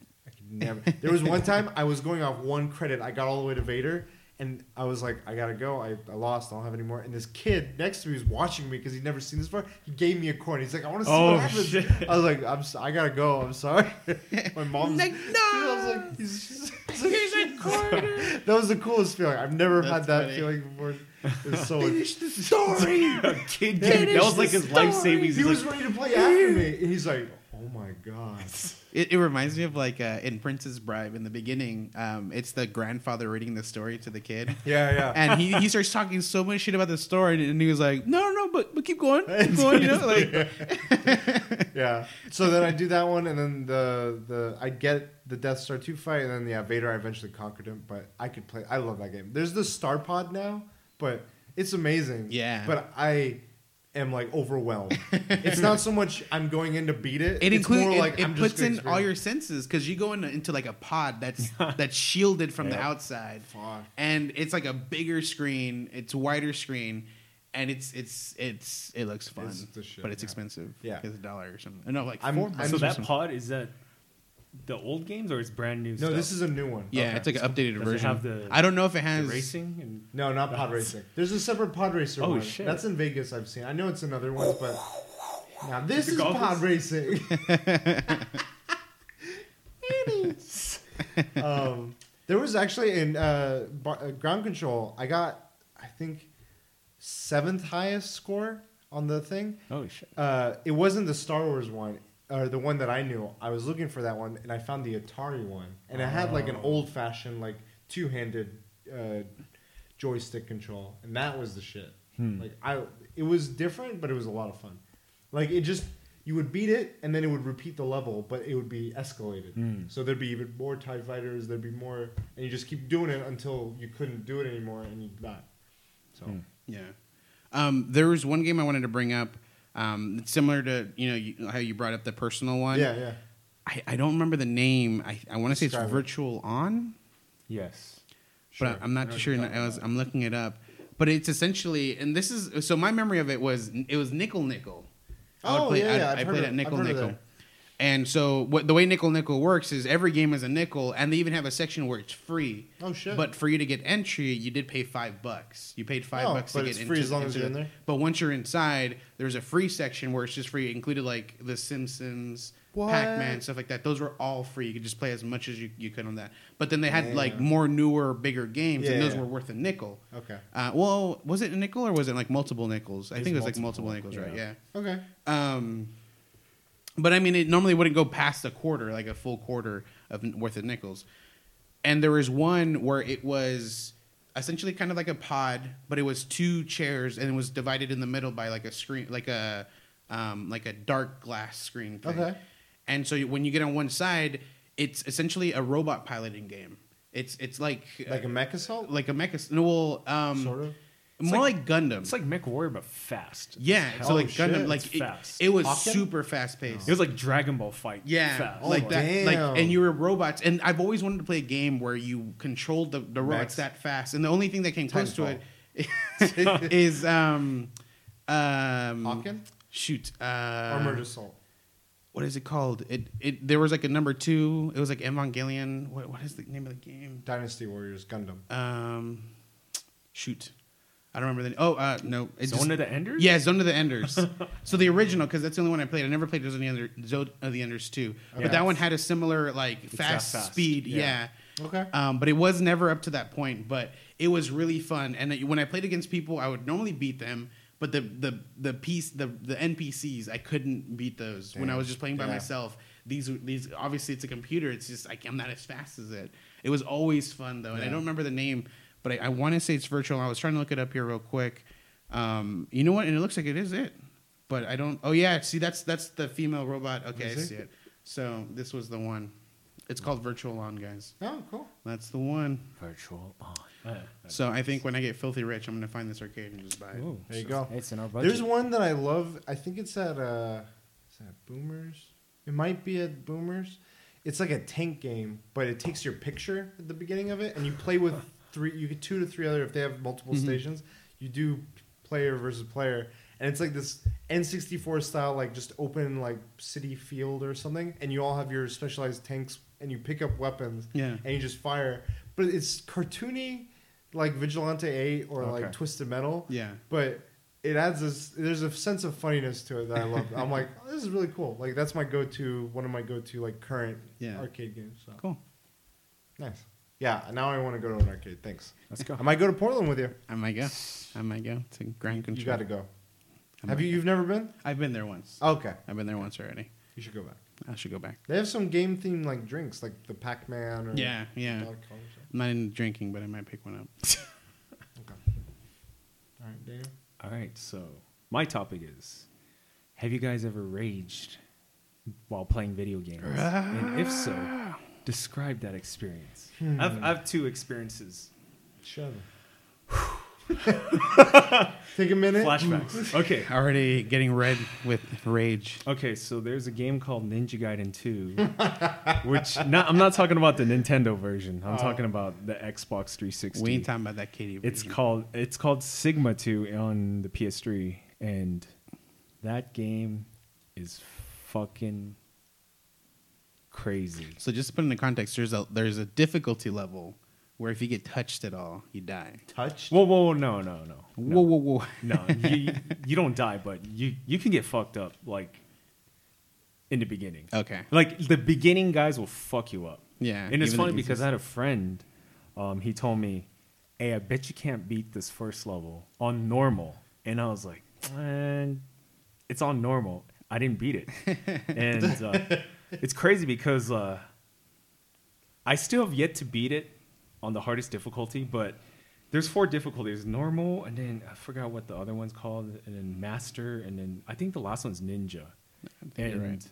I could never. there was one time I was going off one credit. I got all the way to Vader, and I was like, I gotta go. I, I lost. I don't have any more. And this kid next to me was watching me because he'd never seen this before. He gave me a coin. He's like, I want to see Oh, what happens. shit. I was like, I'm. So, I gotta go. I'm sorry. my mom's Like, I was no! like, he's just, Here's a quarter! that was the coolest feeling. I've never That's had that funny. feeling before. It so. Finish the story! kid Finish that was like the his life savings. he was like, ready to play after me, and he's like, "Oh my god." It, it reminds me of like uh, in Princess Bride in the beginning. Um, it's the grandfather reading the story to the kid, Yeah, yeah. and he, he starts talking so much shit about the story, and, and he was like, "No, no, no, but but keep going, keep going." You know, like yeah. So then I do that one, and then the the I get the Death Star two fight, and then yeah, Vader. I eventually conquered him, but I could play. I love that game. There's the Star Pod now, but it's amazing. Yeah. But I am like overwhelmed. it's not so much I'm going in to beat it. it includes more it, like it I'm just puts in all your senses because you go into, into like a pod that's that's shielded from the outside, Fuck. and it's like a bigger screen, it's wider screen. And it's it's it's it looks fun, It's shit, but it's yeah. expensive. Yeah. it's a dollar or something. No, like I'm- four I'm- so that pod is that the old games or it's brand new? No, stuff? this is a new one. Yeah, Okay. it's like an updated Does it version. have the- I don't know if it The has racing and No, not pod racing. There's a separate pod racer Oh, one. shit. That's in Vegas. I've seen. I know it's another one, but now this The is pod racing. um, there was actually in uh, bar, uh, Ground Kontrol. I got, I think, seventh highest score on the thing. oh shit. Uh, it wasn't the Star Wars one or the one that I knew. I was looking for that one, and I found the Atari one, and it had like an Oh. old fashioned like two handed uh, joystick control, and that was the shit. Hmm. Like I, it was different, but it was a lot of fun. Like it just you would beat it, and then it would repeat the level, but it would be escalated. Hmm. So there'd be even more Tie Fighters. There'd be more, and you just keep doing it until you couldn't do it anymore, and you die. So Hmm. Yeah. Um, there was one game I wanted to bring up. Um, it's similar to you know you, how you brought up the personal one. yeah, yeah. I, I don't remember the name. I, I want to say it's Describe it. Virtual On, Yes. Sure. but I'm not too sure. I was. I'm looking it up. But it's essentially, and this is so my memory of it was it was Nickel Nickel. I would Oh, play, yeah, I, yeah, I heard played of- at I've Nickel heard of Nickel. that. And so what the way Nickel Nickel works is every game is a nickel, and they even have a section where it's free. Oh shit. But for you to get entry, you did pay five bucks. You paid five Oh, bucks but to it's get free into, as long as you're in there? But once you're inside, there's a free section where it's just free. It included like The Simpsons, What? Pac-Man, stuff like that. Those were all free. You could just play as much as you, you could on that. But then they had like more newer, bigger games, and those yeah. were worth a nickel. okay. Uh, well, was it a nickel or was it like multiple nickels? I think it was was like multiple multiple, nickels, right? yeah. Yeah. Okay. Um, but I mean, it normally wouldn't go past a quarter, like a full quarter of worth of nickels. And there was one where it was essentially kind of like a pod, but it was two chairs and it was divided in the middle by like a screen, like a um, like a dark glass screen. Thing. Okay. And so when you get on one side, it's essentially a robot piloting game. It's it's like Like a mech assault? like a mecha. No, well, um, sort of. More like, Gundam. It's like Mech Warrior, but fast. yeah, so Oh, like shit. Gundam, like It's it, fast. it was Pokken? super fast paced. It was like Dragon Ball fight. Yeah, fast. Oh, like that. damn. Like, and you were robots. And I've always wanted to play a game where you controlled the, the robots Max. that fast. And the only thing that came close to it is um, um, Hawken? shoot, uh, Armored assault. what is it called? It it there was like a number two. It was like Evangelion. What what is the name of the game? Dynasty Warriors Gundam. Um, shoot, I don't remember the. Oh, uh, no, it's Zone just- of the Enders. yeah, Zone of the Enders. so the original, because that's the only one I played. I never played Zone of the, Ender, Zone of the Enders too, Yeah. but that one had a similar like fast, fast. speed. Yeah. Yeah. Okay. Um, but it was never up to that point. But it was really fun, and when I played against people, I would normally beat them. But the the the piece the the NPCs I couldn't beat those when I was just playing by Yeah. myself. These these obviously it's a computer. It's just like I'm not as fast as it. It was always fun though, and I don't remember the name, but I, I want to say it's virtual. I was trying to look it up here real quick. Um, you know what? And it looks like it is it, but I don't. Oh yeah, see that's that's the female robot. Okay, I Is it? see it. So this was the one. It's called Virtual On, guys. Oh, cool. That's the one. Virtual on. So I think when I get filthy rich, I'm gonna find this arcade and just buy it. Ooh, There you so go. It's in our budget. There's one that I love. I think it's at uh, is that Boomers? It might be at Boomers. It's like a tank game, but it takes your picture at the beginning of it, and you play with three. You get two to three other if they have multiple Mhm. stations. You do player versus player, and it's like this N64 style, like just open like city field or something, and you all have your specialized tanks, and you pick up weapons, Yeah. and you just fire. But it's cartoony, like Vigilante Eight or like Twisted Metal Yeah. but it adds this there's a sense of funniness to it that i love i'm like oh, this is really cool like that's my go-to one of my go-to like current Yeah. arcade games so Cool. nice yeah now i want to go to an arcade thanks Let's go. i might go to portland with you I might go. I might go to Ground Kontrol. you got to go I have might you you've never been I've been there once. okay I've been there once already. you should go back I should go back. they have some game themed like drinks like the pac-man or Yeah, yeah. Donkey Kong or something. I'm not into drinking, but I might pick one up. okay all right daniel All right, so my topic is: Have you guys ever raged while playing video games? and if so, ah. Describe that experience. Hmm. I've, I have two experiences. shut take a minute Flashbacks. Okay. Already getting red with rage. Okay, so there's a game called Ninja Gaiden 2, which not, I'm not talking about the Nintendo version. I'm Oh. talking about the Xbox 360. We ain't talking about that Katie. It's version. called it's called Sigma 2 on the PS3 and that game is fucking crazy. So just to put in the context, there's a there's a difficulty level where if you get touched at all, you die. touched Whoa, whoa, whoa, no, no, no. Whoa, whoa, whoa! No, you, you don't die, but you you can get fucked up like in the beginning. Okay. Like the beginning guys will fuck you up. Yeah. And it's funny because I had a friend, um, he told me, Hey, I bet you can't beat this first level on normal. And I was like, Man, it's on normal. I didn't beat it. and uh, it's crazy because uh, I still have yet to beat it on the hardest difficulty, but there's four difficulties normal, and then I forgot what the other one's called, and then master, and then I think the last one's ninja. I think you're And right.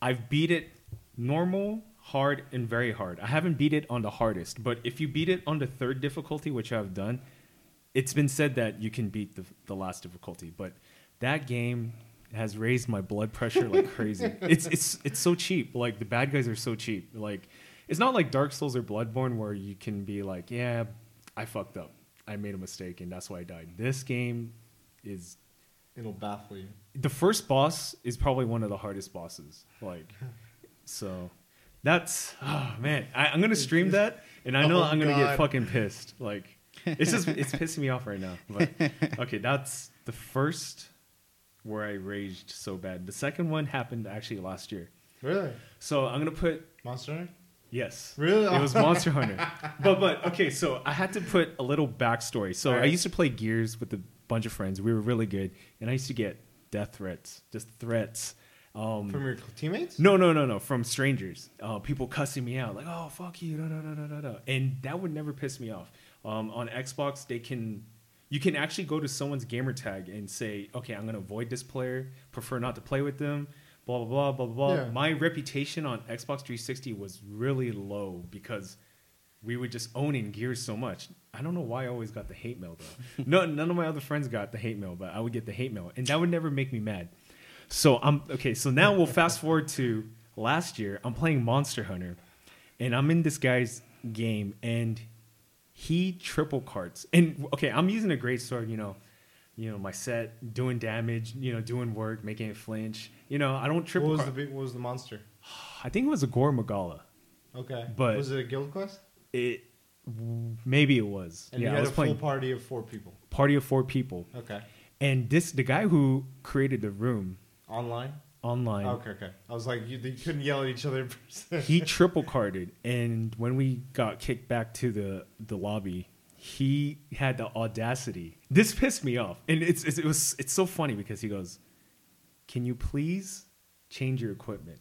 I've beat it normal, hard, and very hard. I haven't beat it on the hardest, but if you beat it on the third difficulty, which I've done, it's been said that you can beat the, the last difficulty. But that game has raised my blood pressure like crazy. it's it's it's so cheap. Like the bad guys are so cheap. Like it's not like Dark Souls or Bloodborne where you can be like, yeah, I fucked up. I made a mistake and that's why I died. This game is it'll baffle you the first boss is probably one of the hardest bosses. Like, so that's oh man, I, I'm gonna stream that, and I know Oh, I'm gonna God. get fucking pissed. Like, it's just it's pissing me off right now. But okay, that's the first where I raged so bad. The second one happened actually last year. really So I'm gonna put monster Hunter? Yes. Really? It was Monster Hunter. But but okay, so I had to put a little backstory. So I used to play Gears with a bunch of friends. We were really good, and I used to get death threats, just threats. Um, from your teammates no, no, no, no, from strangers. Uh, people cussing me out, like, "Oh, fuck you," da, da, da, da, da, da. and that would never piss me off. Um, on Xbox, they can you can actually go to someone's gamer tag and say, okay, I'm gonna avoid this player, prefer not to play with them, blah blah blah blah blah. Yeah. My reputation on Xbox 360 was really low because we were just owning Gears so much. I don't know why I always got the hate mail though. no, none of my other friends got the hate mail, but I would get the hate mail, and that would never make me mad. So I'm okay. So now we'll fast forward to last year. I'm playing Monster Hunter, and I'm in this guy's game, and he triple carts. And okay, I'm using a great sword. You know, you know my set, doing damage. You know, doing work, making it flinch. You know, I don't What triple. was the cart. big, what was the monster? I think it was a Gore Magala. Okay, But- was it a guild quest? It maybe it was. And yeah, you I had was a full playing party of four people. party of four people, Okay, and this the guy who created the room online. Online. Okay, okay. I was like, you, you couldn't yell at each other. in person. he triple carded and when we got kicked back to the the lobby he had the audacity this pissed me off and it's, it's it was it's so funny because he goes can you please change your equipment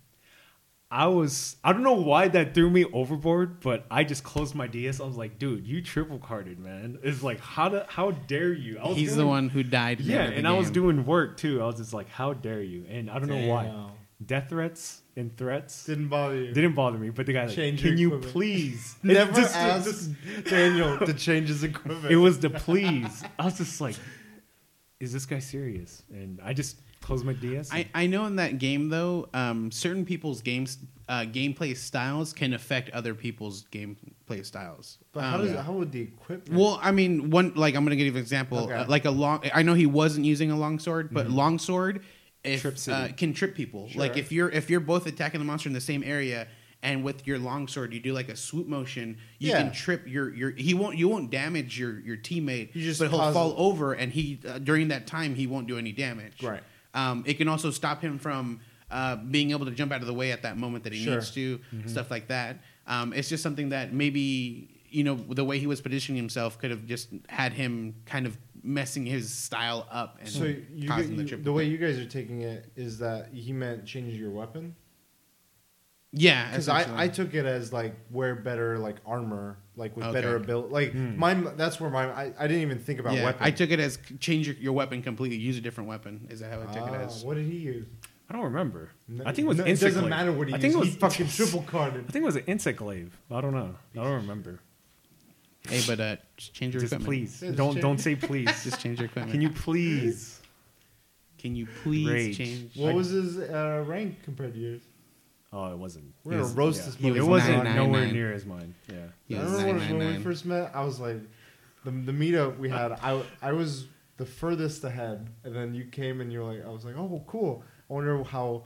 i was i don't know why that threw me overboard but i just closed my ds i was like dude you triple carded man it's like how do, how dare you I was He's the one who died. yeah end of the and i was doing work too i was just like how dare you and i don't know why death threats and threats Didn't bother you. didn't bother me, but the guy like, Change your can you please? Never It's just- asked just- Daniel to change his equipment. it was the please. I was just like, is this guy serious? And I just closed my DS. I, I know in that game though, um, certain people's games uh, gameplay styles can affect other people's gameplay styles. But how Um, does how would the equipment? Well, I mean, one like I'm gonna give you an example. Okay. Uh, like a long, I know he wasn't using a long sword, but long sword if, Trip uh, can trip people. Sure. Like if you're if you're both attacking the monster in the same area, and with your longsword, you do like a swoop motion, you Yeah. can trip your your. He won't you won't damage your your teammate. You just but he'll cause- fall over, and he uh, during that time he won't do any damage. Right. Um, it can also stop him from uh, being able to jump out of the way at that moment that he Sure. needs to, stuff like that. Um, it's just something that maybe you know the way he was positioning himself could have just had him kind of messing his style up and so you, causing you- the the, way you guys are taking it is that he meant changing your weapon. Yeah, Because. I, I took it as like wear better like armor, like with better ability. Like mine, that's where my I, I didn't even think about yeah, weapon. I took it as change your, your weapon completely, use a different weapon. Is that how I took it Ah, as? What did he use? I don't remember. No- I think it was no, insect doesn't glaive. matter what he I used. think it was he fucking triple carded. I think it was an insect glaive. I don't know. I don't remember. Hey, but uh, just change your Just equipment. please Just don't change- don't say please. Just change your equipment. Can you please? Can you please Rage. change? What I- was his uh, rank compared to yours? Oh, it wasn't. We're it gonna was- roast yeah. this He It was wasn't 999. nowhere near as mine. Yeah. He I was remember when, when we 999. first met, I was like, the the meetup we had, I I was the furthest ahead, and then you came and you were like, I was like, oh cool. I wonder how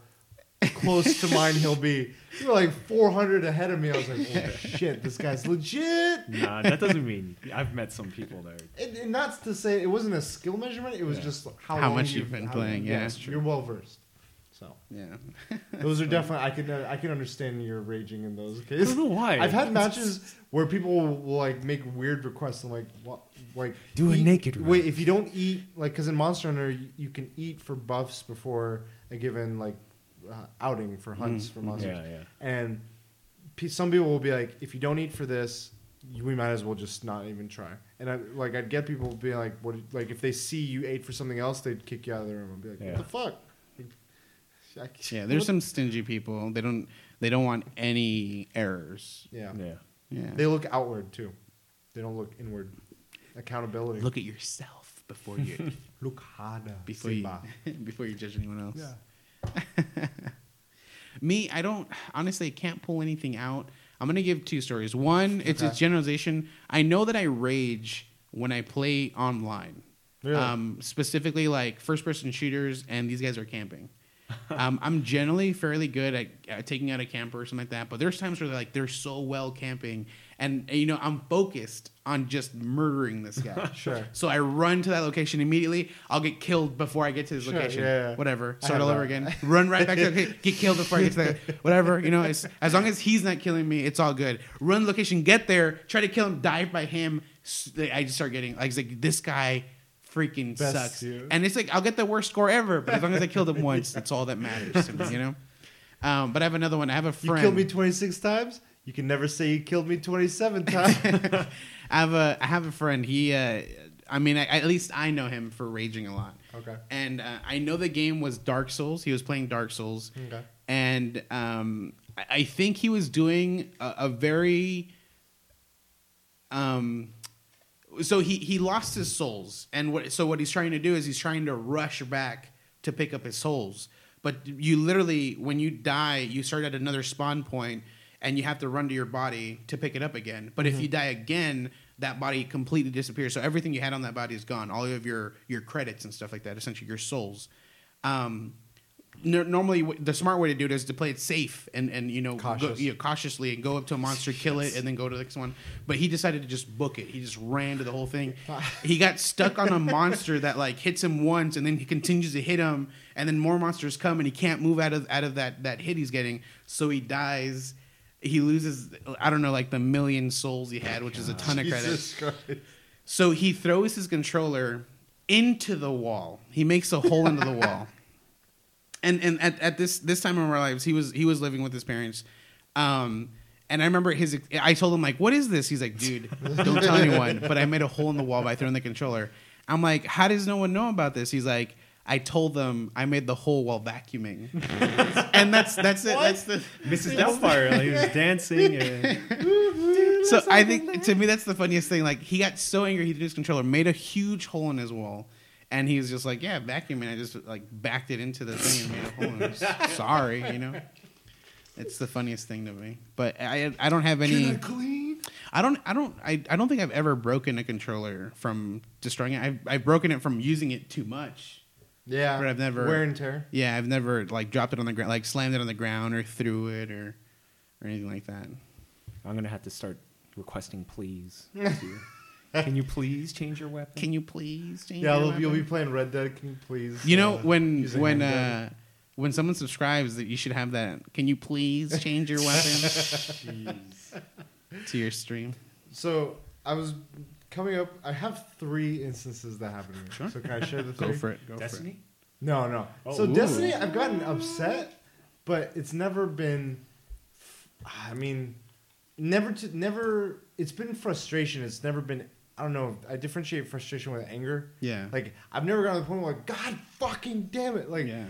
close to mine he'll be. You were like 400 ahead of me. I was like, oh shit, this guy's legit. Nah, that doesn't mean I've met some people there. And, and not to say it wasn't a skill measurement. It was Yeah. just how, How long much you've been playing, yeah. yes, you're well versed. So Yeah. those are definitely I can I can understand your raging in those cases. I don't know why. I've had matches where people will, like make weird requests and like what like Do a naked round. Wait, if you don't eat like because in Monster Hunter you, you can eat for buffs before a given like uh, outing for hunts Mm, for monsters, Yeah, yeah. and pe- some people will be like, if you don't eat for this, you, we might as well just not even try. And I like I'd get people being like, what like if they see you ate for something else, they'd kick you out of the room and be like, Yeah. what the fuck. I- Yeah, there's some stingy people. They don't they don't want any errors. Yeah. Yeah. Yeah. They look outward too. They don't look inward. Accountability. Look at yourself before you look harder. before you before you judge anyone else. Yeah. Me, I don't honestly I can't pull anything out. I'm gonna give two stories. One, it's Okay. a generalization. I know that I rage when I play online. Really? Um, specifically like first person shooters and these guys are camping. Um, I'm generally fairly good at, at taking out a camper or something like that, but there's times where they're like they're so well camping, and, and, you know I'm focused on just murdering this guy. Sure. So I run to that location immediately. I'll get killed before I get to this Sure, location. yeah, yeah. Whatever. Start all over again. Run right back to the. Get killed before I get to that. Whatever. You know, as long as he's not killing me, it's all good. Run location. Get there. Try to kill him. Dive by him. I just start getting like, like this guy freaking Best sucks. And it's like I'll get the worst score ever, but as long as I killed him once, that's all that matters to me. You know. Um, but I have another one. I have a friend. You killed me 26 times. You can never say you killed me 27 times. I have a I have a friend. He, uh, I mean, I, at least I know him for raging a lot. okay. And uh, I know the game was Dark Souls. He was playing Dark Souls, Okay. and um, I, I think he was doing a, a very um. So he he lost his souls, and what so what he's trying to do is he's trying to rush back to pick up his souls. But you literally, when you die, you start at another spawn point, and you have to run to your body to pick it up again. But if you die again, that body completely disappears. So everything you had on that body is gone. All of your your credits and stuff like that, essentially your souls. Um, n- normally, w- the smart way to do it is to play it safe and and you know, go, you know cautiously and go up to a monster, kill it, and then go to the next one. But he decided to just book it. He just ran to the whole thing. he got stuck on a monster that like hits him once, and then he continues to hit him, and then more monsters come, and he can't move out of out of that that hit he's getting. So he dies. He loses, I don't know, like the million souls he had, which is a ton of credits. Jesus Christ. So he throws his controller into the wall. He makes a hole into the wall. And and at, at this this time in our lives, he was he was living with his parents. Um, and I remember his. I told him like, "What is this?" He's like, "Dude, don't tell anyone." But I made a hole in the wall by throwing the controller. I'm like, "How does no one know about this?" He's like, "I told them I made the hole while vacuuming." and that's that's it. That's the Mrs. Doubtfire, like, he was dancing and so I think to me that's the funniest thing. Like he got so angry he threw his controller, made a huge hole in his wall, and he was just like, "Yeah, vacuuming." I just like backed it into the thing and made a hole. And I was sorry, you know. It's the funniest thing to me, but I I don't have any. clean? I don't I don't I, I don't think I've ever broken a controller from destroying it. I've I've broken it from using it too much. Yeah. But I've never- Wear and tear. Yeah, I've never like dropped it on the ground, like slammed it on the ground or threw it or or anything like that. I'm gonna have to start requesting please. to- Can you please change your weapon? Can you please change? Yeah, your you'll, you'll weapon? be playing Red Dead. Can you please? You know uh, when when uh when someone subscribes that you should have that. Can you please change your weapon to your stream? So I was coming up. I have three instances that happened to me. Sure. So can I share the three? Go for it. Go Destiny? No, no. Oh. so Ooh. Destiny, I've gotten upset, but it's never been. I mean, never to never. It's been frustration. It's never been. I don't know. I differentiate frustration with anger. Yeah. Like I've never gotten to the point where like God fucking damn it. Like yeah.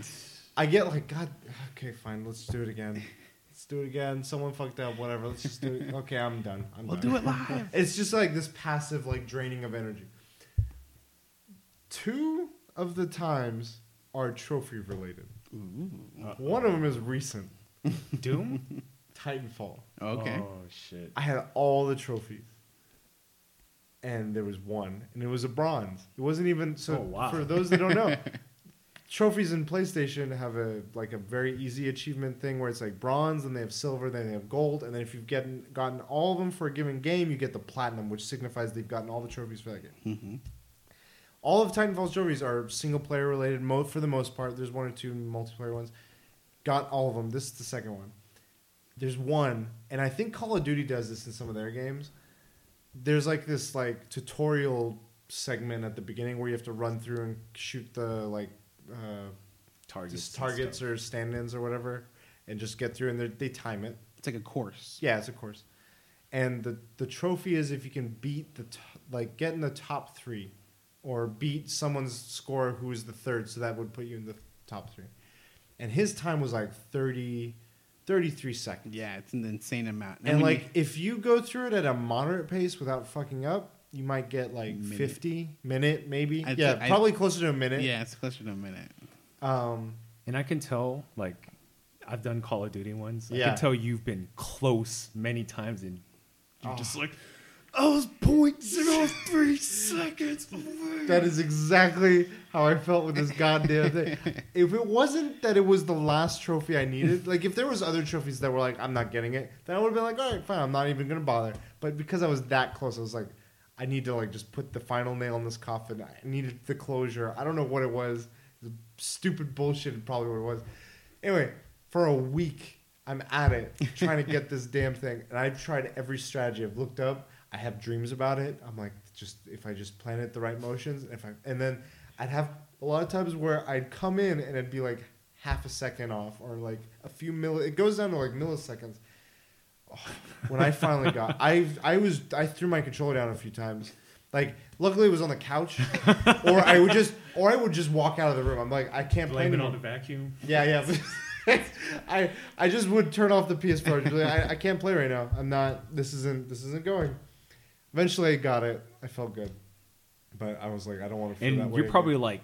I get like God. Okay, fine. Let's do it again. Let's do it again. Someone fucked up. Whatever. Let's just do it. Okay, I'm done. I'm done. We'll done. do it live. It's just like this passive, like draining of energy. Two of the times are trophy related. One of them is recent. Doom? Titanfall. Okay. Oh shit. I had all the trophies, and there was one, and it was a bronze. It wasn't even so. Oh, wow. For those that don't know, trophies in PlayStation have a like a very easy achievement thing where it's like bronze, and they have silver, then they have gold, and then if you've gotten gotten all of them for a given game, you get the platinum, which signifies they've gotten all the trophies for that game. hmm All of Titanfall's trophies are single player related, mo- for the most part. There's one or two multiplayer ones. Got all of them. This is the second one. There's one, and I think Call of Duty does this in some of their games. There's like this like tutorial segment at the beginning where you have to run through and shoot the like uh, Targets. targets or stand-ins or whatever, and just get through. And they time it. It's like a course. Yeah, it's a course. And the the trophy is if you can beat the t- like get in the top three, or beat someone's score who is the third, so that would put you in the top three. And his time was like 30, 33 seconds. Yeah, it's an insane amount. And when like you- if you go through it at a moderate pace without fucking up, you might get like Minute. fifty minute maybe. I'd yeah, say- I'd- probably closer to a minute. yeah, it's closer to a minute. Um, And I can tell, like, I've done Call of Duty ones. I Yeah. can tell you've been close many times, and you're Oh. just like, I was point zero three seconds away. That is exactly how I felt with this goddamn thing. If it wasn't that it was the last trophy I needed, like if there was other trophies that were like I'm not getting it, then I would have been like, all right, fine, I'm not even gonna bother. But because I was that close, I was like, I need to like just put the final nail in this coffin. I needed the closure. I don't know what it was. It was stupid bullshit. Probably what it was. Anyway, for a week, I'm at it trying to get this damn thing, and I've tried every strategy. I've looked up. I have dreams about it. I'm like, just if I just plan it the right motions, if I and then I'd have a lot of times where I'd come in and it'd be like half a second off or like a few milli. It goes down to like milliseconds. Oh, when I finally got, I I was I threw my controller down a few times. Like, luckily it was on the couch, or I would just, or I would just walk out of the room. I'm like, I can't play Blame it anymore. on the vacuum. Yeah, yeah. I I just would turn off the PS4. Like, I, I can't play right now. I'm not. This isn't. This isn't going. Eventually, I got it. I felt good, but I was like, I don't want to. Feel that And way you're again. probably like,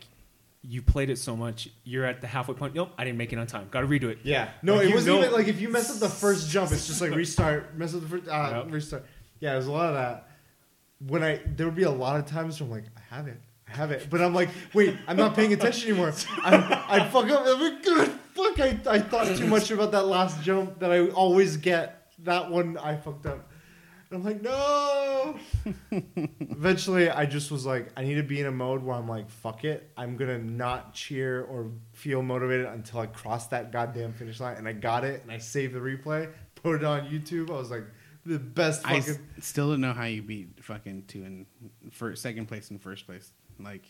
you played it so much, you're at the halfway point. Nope, I didn't make it on time. Got to redo it. Yeah. No, Like, it wasn't know- even like if you mess up the first jump, it's just like restart. Mess up the first. Uh. Restart. Yeah, there's a lot of that. When I there would be a lot of times where I'm like, I have it. I have it. But I'm like, wait, I'm not paying attention anymore. I, I fuck up. I'm like, "God, fuck, I, I thought too much about that last jump that I always get. That one I fucked up. And I'm like, no. Eventually, I just was like, I need to be in a mode where I'm like, fuck it. I'm going to not cheer or feel motivated until I cross that goddamn finish line. And I got it, and I saved the replay, put it on YouTube. I was like, the best I fucking. s- still don't know how you beat fucking two in first, second place and first place. Like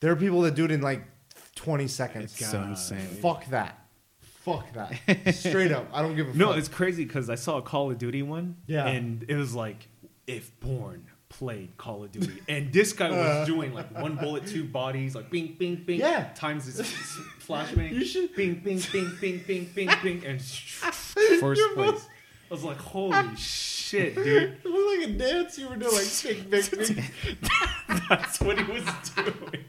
There are people that do it in like 20 seconds. it's so insane. Fuck that. Fuck that. Straight up. I don't give a fuck. No, fuck. it's crazy because I saw a Call of Duty one. Yeah. And it was like, if Bourne played Call of Duty. And this guy was Uh. doing like one bullet, two bodies, like bing, bing, bing. Yeah. Times his flashbang. You should- Bing, bing, bing, bing, bing, bing, bing. And first You're place. both- I was like, holy shit, dude. It was like a dance you were doing, like, big, big, big. That's what he was doing.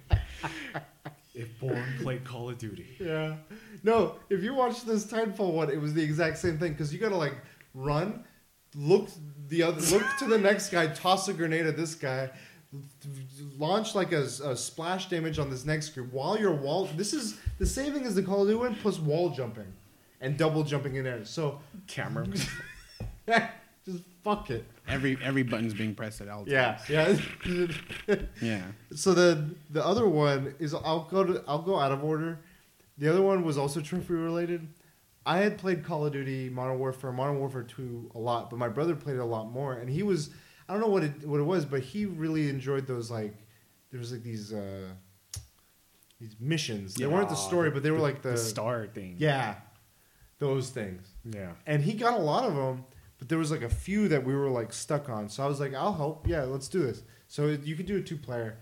If Bourne played Call of Duty. Yeah. No, if you watch this Titanfall one, it was the exact same thing because you gotta like run, look the other, look to the next guy, toss a grenade at this guy, launch like a, a splash damage on this next group while you're wall. This is the same thing as the Call of Duty one plus wall jumping and double jumping in there. So Camera. just fuck it. Every every button's being pressed at all Yeah, times. yeah. Yeah. So the the other one is I'll go to I'll go out of order. The other one was also trophy related. I had played Call of Duty Modern Warfare, Modern Warfare 2 a lot, but my brother played it a lot more and he was I don't know what it what it was, but he really enjoyed those like there was like these uh these missions. They weren't the story, but they were like the, the star thing. Yeah. Those things. Yeah. And he got a lot of them, but there was like a few that we were like stuck on. So I was like, I'll help. Yeah, let's do this. So you could do a two player.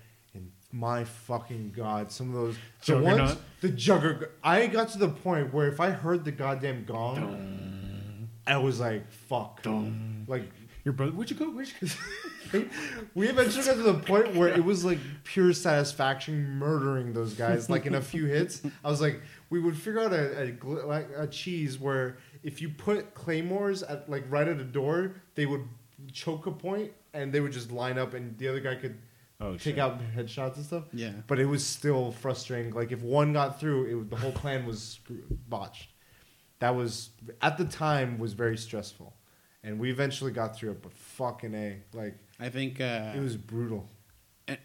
My fucking god, some of those the Juggernaut? ones the jugger. I got to the point where if I heard the goddamn gong, I was like, fuck. Like Your brother, where'd you go? Where'd you go? we eventually got to the point where it was like pure satisfaction murdering those guys like in a few hits i was like we would figure out a, a, like a cheese where if you put claymores at like right at a door they would choke a point and they would just line up and the other guy could Oh, take shit. out headshots and stuff Yeah. but it was still frustrating like if one got through it would, the whole plan was screw- botched that was at the time was very stressful and we eventually got through it but fucking a like I think uh, it was brutal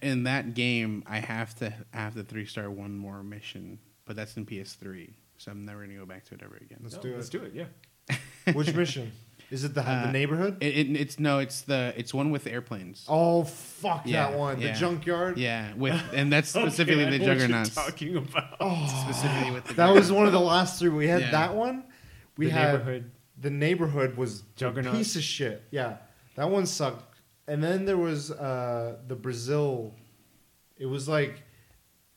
in that game. I have to have the three star one more mission, but that's in PS3, so I'm never gonna go back to it ever again. Let's No, do it. Let's do it. Yeah. Which mission? Is it the Uh, the neighborhood? It, it, it's no, it's the it's one with airplanes. oh fuck Yeah, that one! yeah. The junkyard. Yeah, with and that's specifically Okay, the know what you're juggernauts. talking about. Oh, Specifically with the that was one of the last three. We had Yeah. that one. We the had neighborhood. the neighborhood was Juggernaut. piece of shit. Yeah, that one sucked. And then there was uh, the Brazil. It was like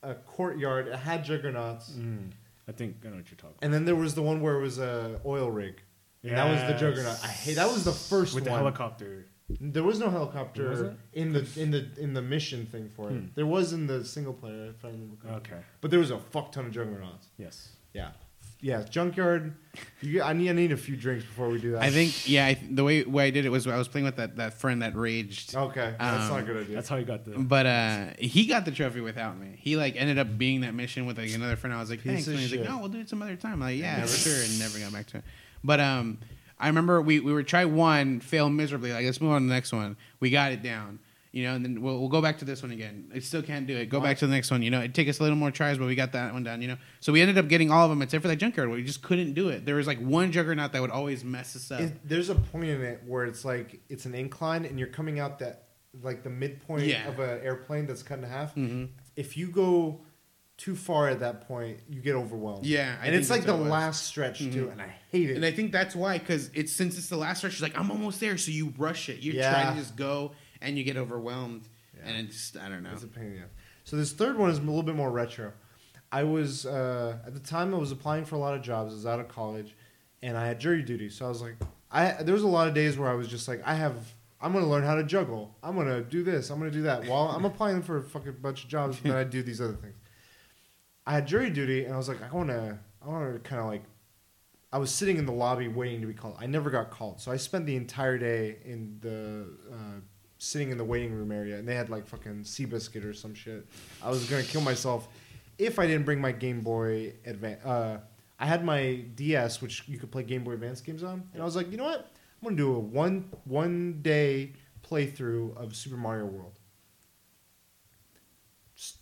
a courtyard. It had juggernauts. Mm, I think I know what you're talking. And then there was the one where it was a oil rig. And that was the juggernaut. I hate that was the first with one. the helicopter. There was no helicopter Was in the in the in the mission thing for it. Hmm. There was in the single player, if I remember correctly. Okay. But there was a fuck ton of juggernauts. Yes. Yeah, yeah. Junkyard. You, I need I need a few drinks before we do that. I think yeah, I, th- the way way I did it was I was playing with that, that friend that raged. Okay, that's Um, not a good idea. That's how you got the. But uh, he got the trophy without me. He like ended up being that mission with like another friend. I was like, Piece thanks. And he's shit. like, no, we'll do it some other time. I'm like, yeah, Never- for sure, and never got back to it. But um, I remember we we were try one, fail miserably. Like let's move on to the next one. We got it down. You know, and then we'll, we'll go back to this one again. I still can't do it. Go back to the next one. You know, it take us a little more tries, but we got that one down. You know, so we ended up getting all of them except for that junkyard. where We just couldn't do it. There was like one juggernaut that would always mess us up. It- there's a point in it where it's like it's an incline and you're coming out that like the midpoint Yeah. of an airplane that's cut in half. hmm If you go too far at that point, you get overwhelmed. Yeah, I and it's like the last stretch too, Mhm. and I hate it. And I think that's why, because it's since it's the last stretch, she's like, I'm almost there, so you rush it. You Yeah. trying to just go, and you get overwhelmed, Yeah. and it's I don't know. It's a pain ass. So this third one is a little bit more retro. I was uh, at the time I was applying for a lot of jobs. I was out of college, and I had jury duty. So I was like, I there was a lot of days where I was just like, I have. I'm gonna learn how to juggle. I'm gonna do this. I'm gonna do that. While I'm applying for a fucking bunch of jobs, then I do these other things. I had jury duty, and I was like, I wanna, I wanna kind of like. I was sitting in the lobby waiting to be called. I never got called, so I spent the entire day in the uh, sitting in the waiting room area, and they had like fucking Seabiscuit or some shit. I was gonna kill myself if I didn't bring my Game Boy Advance. Uh, I had my DS, which you could play Game Boy Advance games on, and I was like, you know what? I'm gonna do a one one day playthrough of Super Mario World.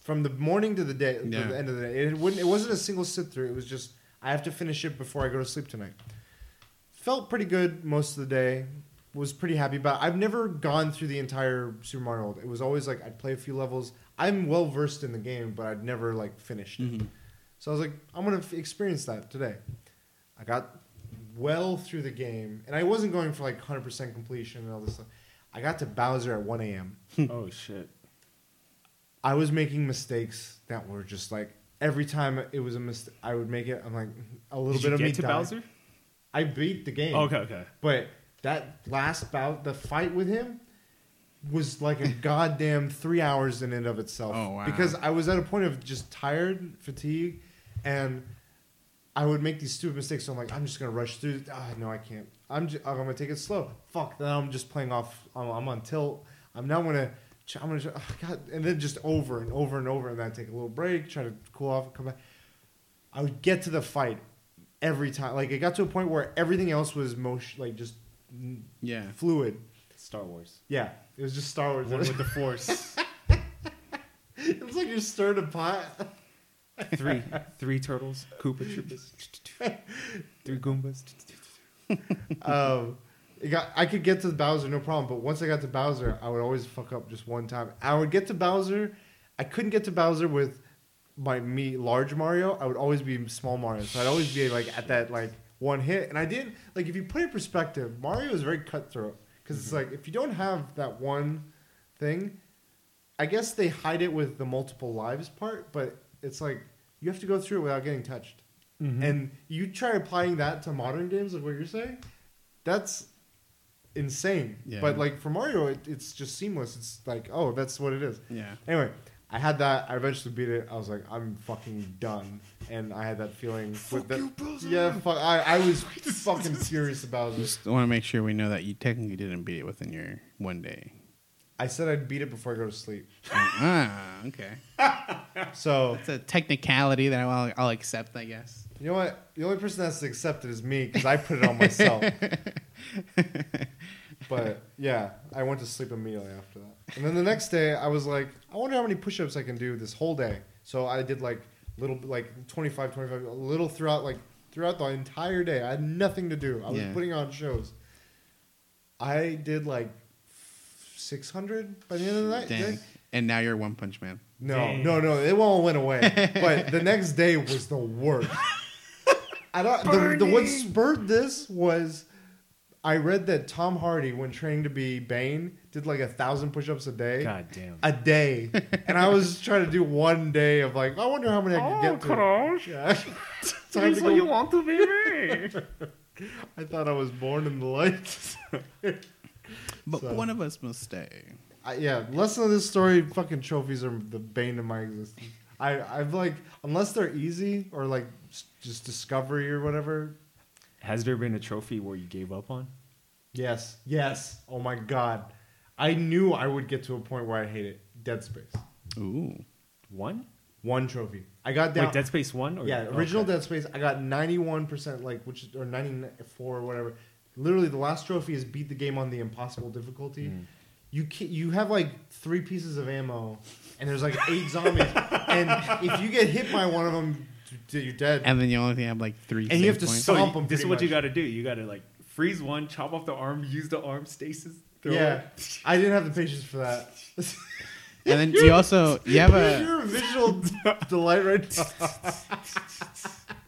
From the morning to the day, Yeah. to the end of the day, it wouldn't. It wasn't a single sit through. It was just I have to finish it before I go to sleep tonight. Felt pretty good most of the day. Was pretty happy about. I've never gone through the entire Super Mario World. It was always like I'd play a few levels. I'm well versed in the game, but I'd never like finished it. Mhm. So I was like, I'm gonna f- experience that today. I got well through the game, and I wasn't going for like 100% completion and all this stuff. I got to Bowser at 1 a.m. oh shit. I was making mistakes that were just like every time it was a mistake, I would make it. I'm like a little Did bit of me to died. Bowser? I beat the game. okay, okay. But that last bout, the fight with him, was like a goddamn three hours in and of itself. Oh, wow. Because I was at a point of just tired, fatigue, and I would make these stupid mistakes. So I'm like, I'm just gonna rush through. Ah, no, I can't. I'm just, I'm gonna take it slow. Fuck. Then I'm just playing off. I'm, I'm on tilt. I'm now gonna. Ch- I'm gonna. Oh, God. And then just over and over and over, and then I take a little break, try to cool off, and come back. I would get to the fight every time. Like it got to a point where everything else was motion, like just Yeah. fluid. Star Wars. Yeah, it was just Star Wars. With the Force. it was like you're stirring a pot. three, three turtles, Koopa Troopas, three Goombas. um, it got. I could get to Bowser no problem, but once I got to Bowser, I would always fuck up just one time. I would get to Bowser. I couldn't get to Bowser with my me large Mario. I would always be small Mario, so I'd always be like at that like one hit. And I didn't like if you put it in perspective, Mario is very cutthroat because it's like if you don't have that one thing, I guess they hide it with the multiple lives part, but it's like you have to go through it without getting touched. Mm-hmm. And you try applying that to modern games, like what you're saying, that's insane. Yeah. But like for Mario, it, it's just seamless. It's like, oh, that's what it is. Yeah. Anyway, I had that. I eventually beat it. I was like, I'm fucking done. And I had that feeling. with that, Yeah, fuck. I, I was fucking serious about it. Just want to make sure we know that you technically didn't beat it within your one day. I said I'd beat it before I go to sleep. ah, okay. So It's a technicality that I'll, I'll accept, I guess. You know what? The only person that's accepted is me because I put it on myself. but yeah, I went to sleep immediately after that. And then the next day, I was like, I wonder how many push-ups I can do this whole day. So I did like little, like 25, 25, a little throughout, like throughout the entire day. I had nothing to do. I was Yeah. putting on shows. I did like 600 by the end of the night. Dang. And now you're One Punch Man. No, Dang. no, no. It all went away. but the next day was the worst. I don't. The, the what spurred this was I read that Tom Hardy, when training to be Bane, did like a thousand push-ups a day. God damn. A day, and I was trying to do one day of like, I wonder how many I Oh, get to. Crush. Yeah. Time to Here's you want to, be me. I thought I was born in the light. But So- one of us must stay. I, yeah, lesson of this story: fucking trophies are the bane of my existence. I, I've like, unless they're easy or like s- just discovery or whatever. Has there been a trophy where you gave up on? Yes, yes. Oh my god, I knew I would get to a point where I hate it. Dead Space, Ooh. One? one trophy. I got down. Wait, Dead Space One? Or, yeah, original okay. Dead Space. I got ninety one percent, like which or ninety four or whatever. Literally, the last trophy is beat the game on the impossible difficulty. Mm. You can, you have like three pieces of ammo, and there's like eight zombies, and if you get hit by one of them, d- you're dead. And then you only have like three. And you have to points. So Stomp you- 'em this is pretty what you got to do. You got to like freeze one, chop off the arm, use the arm stasis. Throw yeah, it. I didn't have the patience for that. and then you also you have a You're a visual delight right now.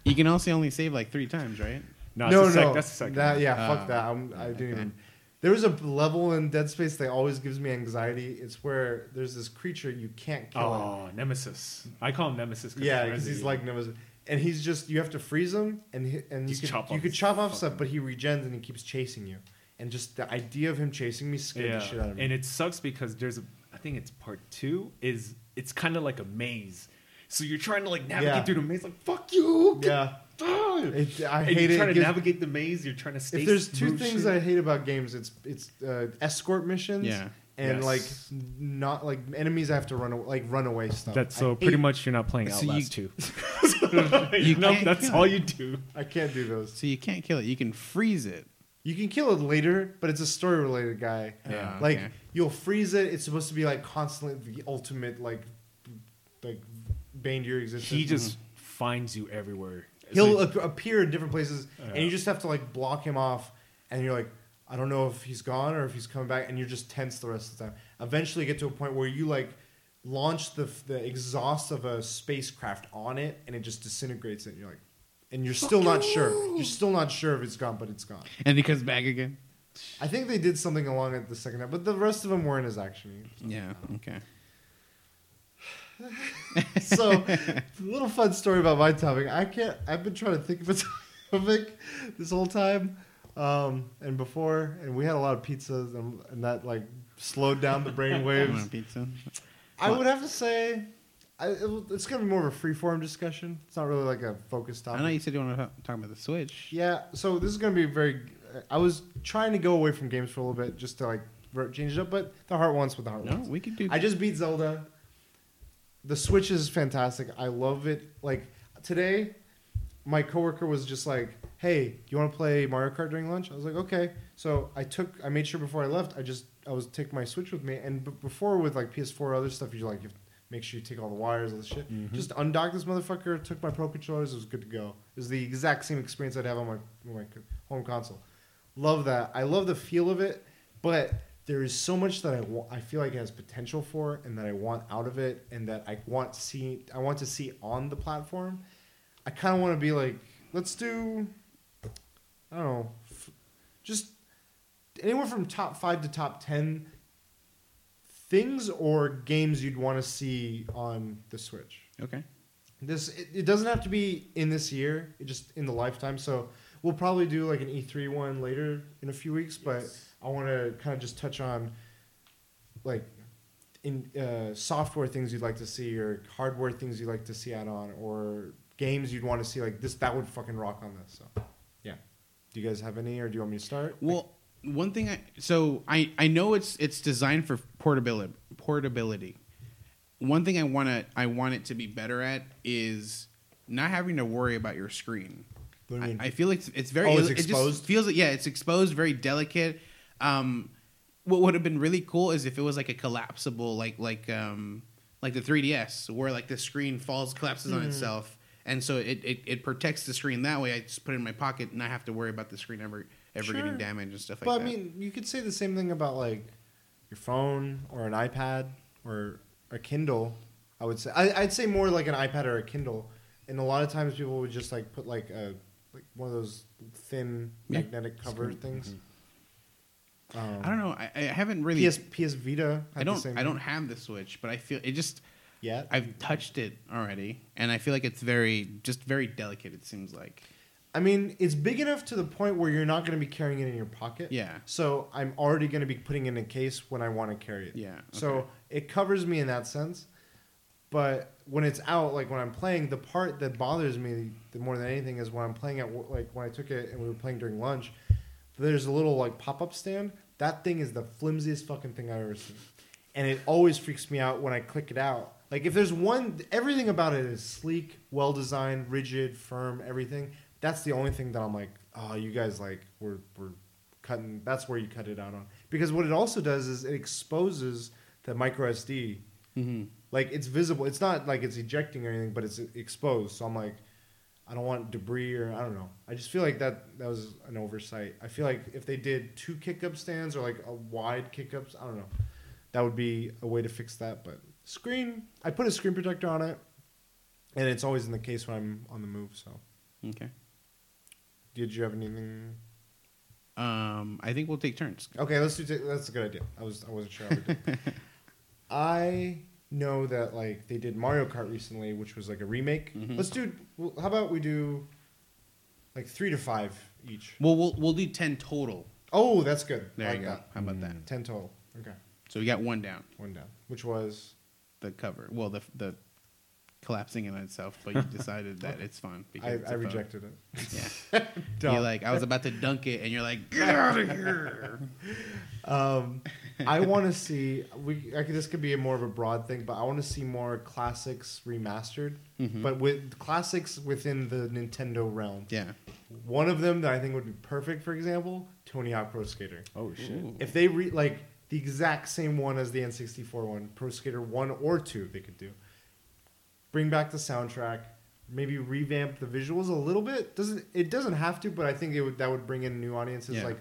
you can also only save like three times, right? No, no, it's a sec- no. that's the second. That, yeah, Uh, fuck that. I'm, I didn't okay. even. There was a level in Dead Space that always gives me anxiety. It's where there's this creature you can't kill. him. Oh, Nemesis. I call him Nemesis. Yeah, because he's like Nemesis, and he's just you have to freeze him, and he, and you could chop you off could chop off stuff, but he regens and he keeps chasing you, and just the idea of him chasing me scared yeah, the shit out of me. and it sucks because there's a. I think it's part two. Is it's kind of like a maze, so you're trying to like navigate Yeah. through the maze. Like fuck you. yeah, Ah! It, I and hate you're it. trying It to gives- navigate the maze. You're trying to stay. if there's two move things shit. I hate about games, it's it's uh, escort missions. Yeah. And Yes. like not like enemies I have to run aw- like runaway stuff. That's I so pretty hate- much you're not playing So you- Outlast two. You you know, can't that's kill all it. you do. I can't do those. So you can't kill it. You can freeze it. You can kill it later, but it's a story related guy. Yeah. Ah, Like okay. you'll freeze it. It's supposed to be like constantly the ultimate like like bane to your existence. He just finds you everywhere. He'll So- appear in different places, and you just have to like block him off. And you're like, I don't know if he's gone or if he's coming back, and you're just tense the rest of the time. Eventually, you get to a point where you like launch the the exhaust of a spacecraft on it, and it just disintegrates it. And you're like, and you're still not sure. You're still not sure if it's gone, but it's gone. And he comes back again. I think they did something along at the second half, but the rest of them weren't as actiony. Yeah. Okay. So, a little fun story about my topic. I can't. I've been trying to think of a topic this whole time, um, and before, and we had a lot of pizzas, and, and that like slowed down the brain I waves. pizza. I would have to say, I, it, it's gonna be more of a free form discussion. It's not really like a focused topic. I know you said you want to talk, talk about the Switch. Yeah, so this is gonna be very. I was trying to go away from games for a little bit just to like change it up, but the heart wants what the heart No, wants. we could do. I just beat Zelda. The Switch is fantastic. I love it. Like today, my coworker was just like, "Hey, you want to play Mario Kart during lunch?" I was like, "Okay." So I took. I made sure before I left, I just I was taking my Switch with me, and b- before with like PS4 or other stuff, you like you make sure you take all the wires, all the shit. Mhm. Just undock this motherfucker. Took my Pro controllers. It was good to go. It was the exact same experience I'd have on my on my home console. Love that. I love the feel of it, but there is so much that I wa- I feel like it has potential for, and that I want out of it, and that I want to see. I want to see on the platform. I kind of want to be like, let's do. I don't know, f- just anywhere from top five to top ten things or games you'd want to see on the Switch. okay. This it, it doesn't have to be in this year, it just in the lifetime. So we'll probably do like an E3 one later in a few weeks, but I want to kind of just touch on like in uh, software things you'd like to see or hardware things you'd like to see add on or games you'd want to see like this that would fucking rock on this. So yeah. Do you guys have any or do you want me to start? Well, one thing I so I I know it's it's designed for portability. Portability. One thing I want to I want it to be better at is not having to worry about your screen. What do you I? I feel like it's, it's very Oh, it's it just exposed? feels yeah it's exposed very delicate. Um, what would have been really cool is if it was like a collapsible like like um like the 3ds where like the screen falls collapses Mm-hmm. on itself and so it, it, it protects the screen that way. I just put it in my pocket and I have to worry about the screen ever ever Sure. getting damaged and stuff like that. but that. I mean, you could say the same thing about like your phone or an iPad or a Kindle. I would say I, I'd say more like an iPad or a Kindle. And a lot of times people would just like put like a like one of those thin Yeah. magnetic cover Screen. things. Um, I don't know. I, I haven't really. PS PS Vita. I don't. I don't have the Switch, but I feel it just. yet. I've touched it already, and I feel like it's very, just very delicate. It seems like. I mean, it's big enough to the point where you're not going to be carrying it in your pocket. Yeah. So I'm already going to be putting it in a case when I want to carry it. Yeah. So it covers me in that sense. But when it's out, like when I'm playing, the part that bothers me the more than anything is when I'm playing at like when I took it and we were playing during lunch. There's a little like pop up stand. That thing is the flimsiest fucking thing I've ever seen, and it always freaks me out when I click it out. Like if there's one, everything about it is sleek, well designed, rigid, firm, everything. That's the only thing that I'm like, oh, you guys like we're we're cutting. That's where you cut it out on because what it also does is it exposes the micro SD hmm like it's visible. It's not like it's ejecting or anything, but it's exposed. So I'm like, I don't want debris or I don't know. I just feel like that that was an oversight. I feel like if they did two kick up stands or like a wide kick ups, I don't know, that would be a way to fix that. But screen, I put a screen protector on it, and it's always in the case when I'm on the move. So, Okay. did you have anything? Um, I think we'll take turns. Okay, let's do. T- that's a good idea. I was I wasn't sure. How we did. I know that like they did Mario Kart recently, which was like a remake. Mhm. Let's do. Well, how about we do like three to five each? Well, we'll we'll do ten total. Oh, that's good. There I you go. that. How about that? Ten total. Okay, So we got one down. one down. Which was The cover. Well, the the collapsing in on itself, but you decided that it's fun. Because I, it's I a rejected it. Yeah. You're like, I was about to dunk it, and you're like, get out of here. Um, I want to see. We I could, this could be a more of a broad thing, but I want to see more classics remastered, Mhm. but with classics within the Nintendo realm. Yeah. One of them that I think would be perfect, for example, Tony Hawk Pro Skater. Oh shit. Ooh. If they re like the exact same one as the N64 one, Pro Skater one or two, they could do. Bring back the soundtrack, maybe revamp the visuals a little bit. Doesn't it doesn't have to, but I think it would that would bring in new audiences, Yeah. like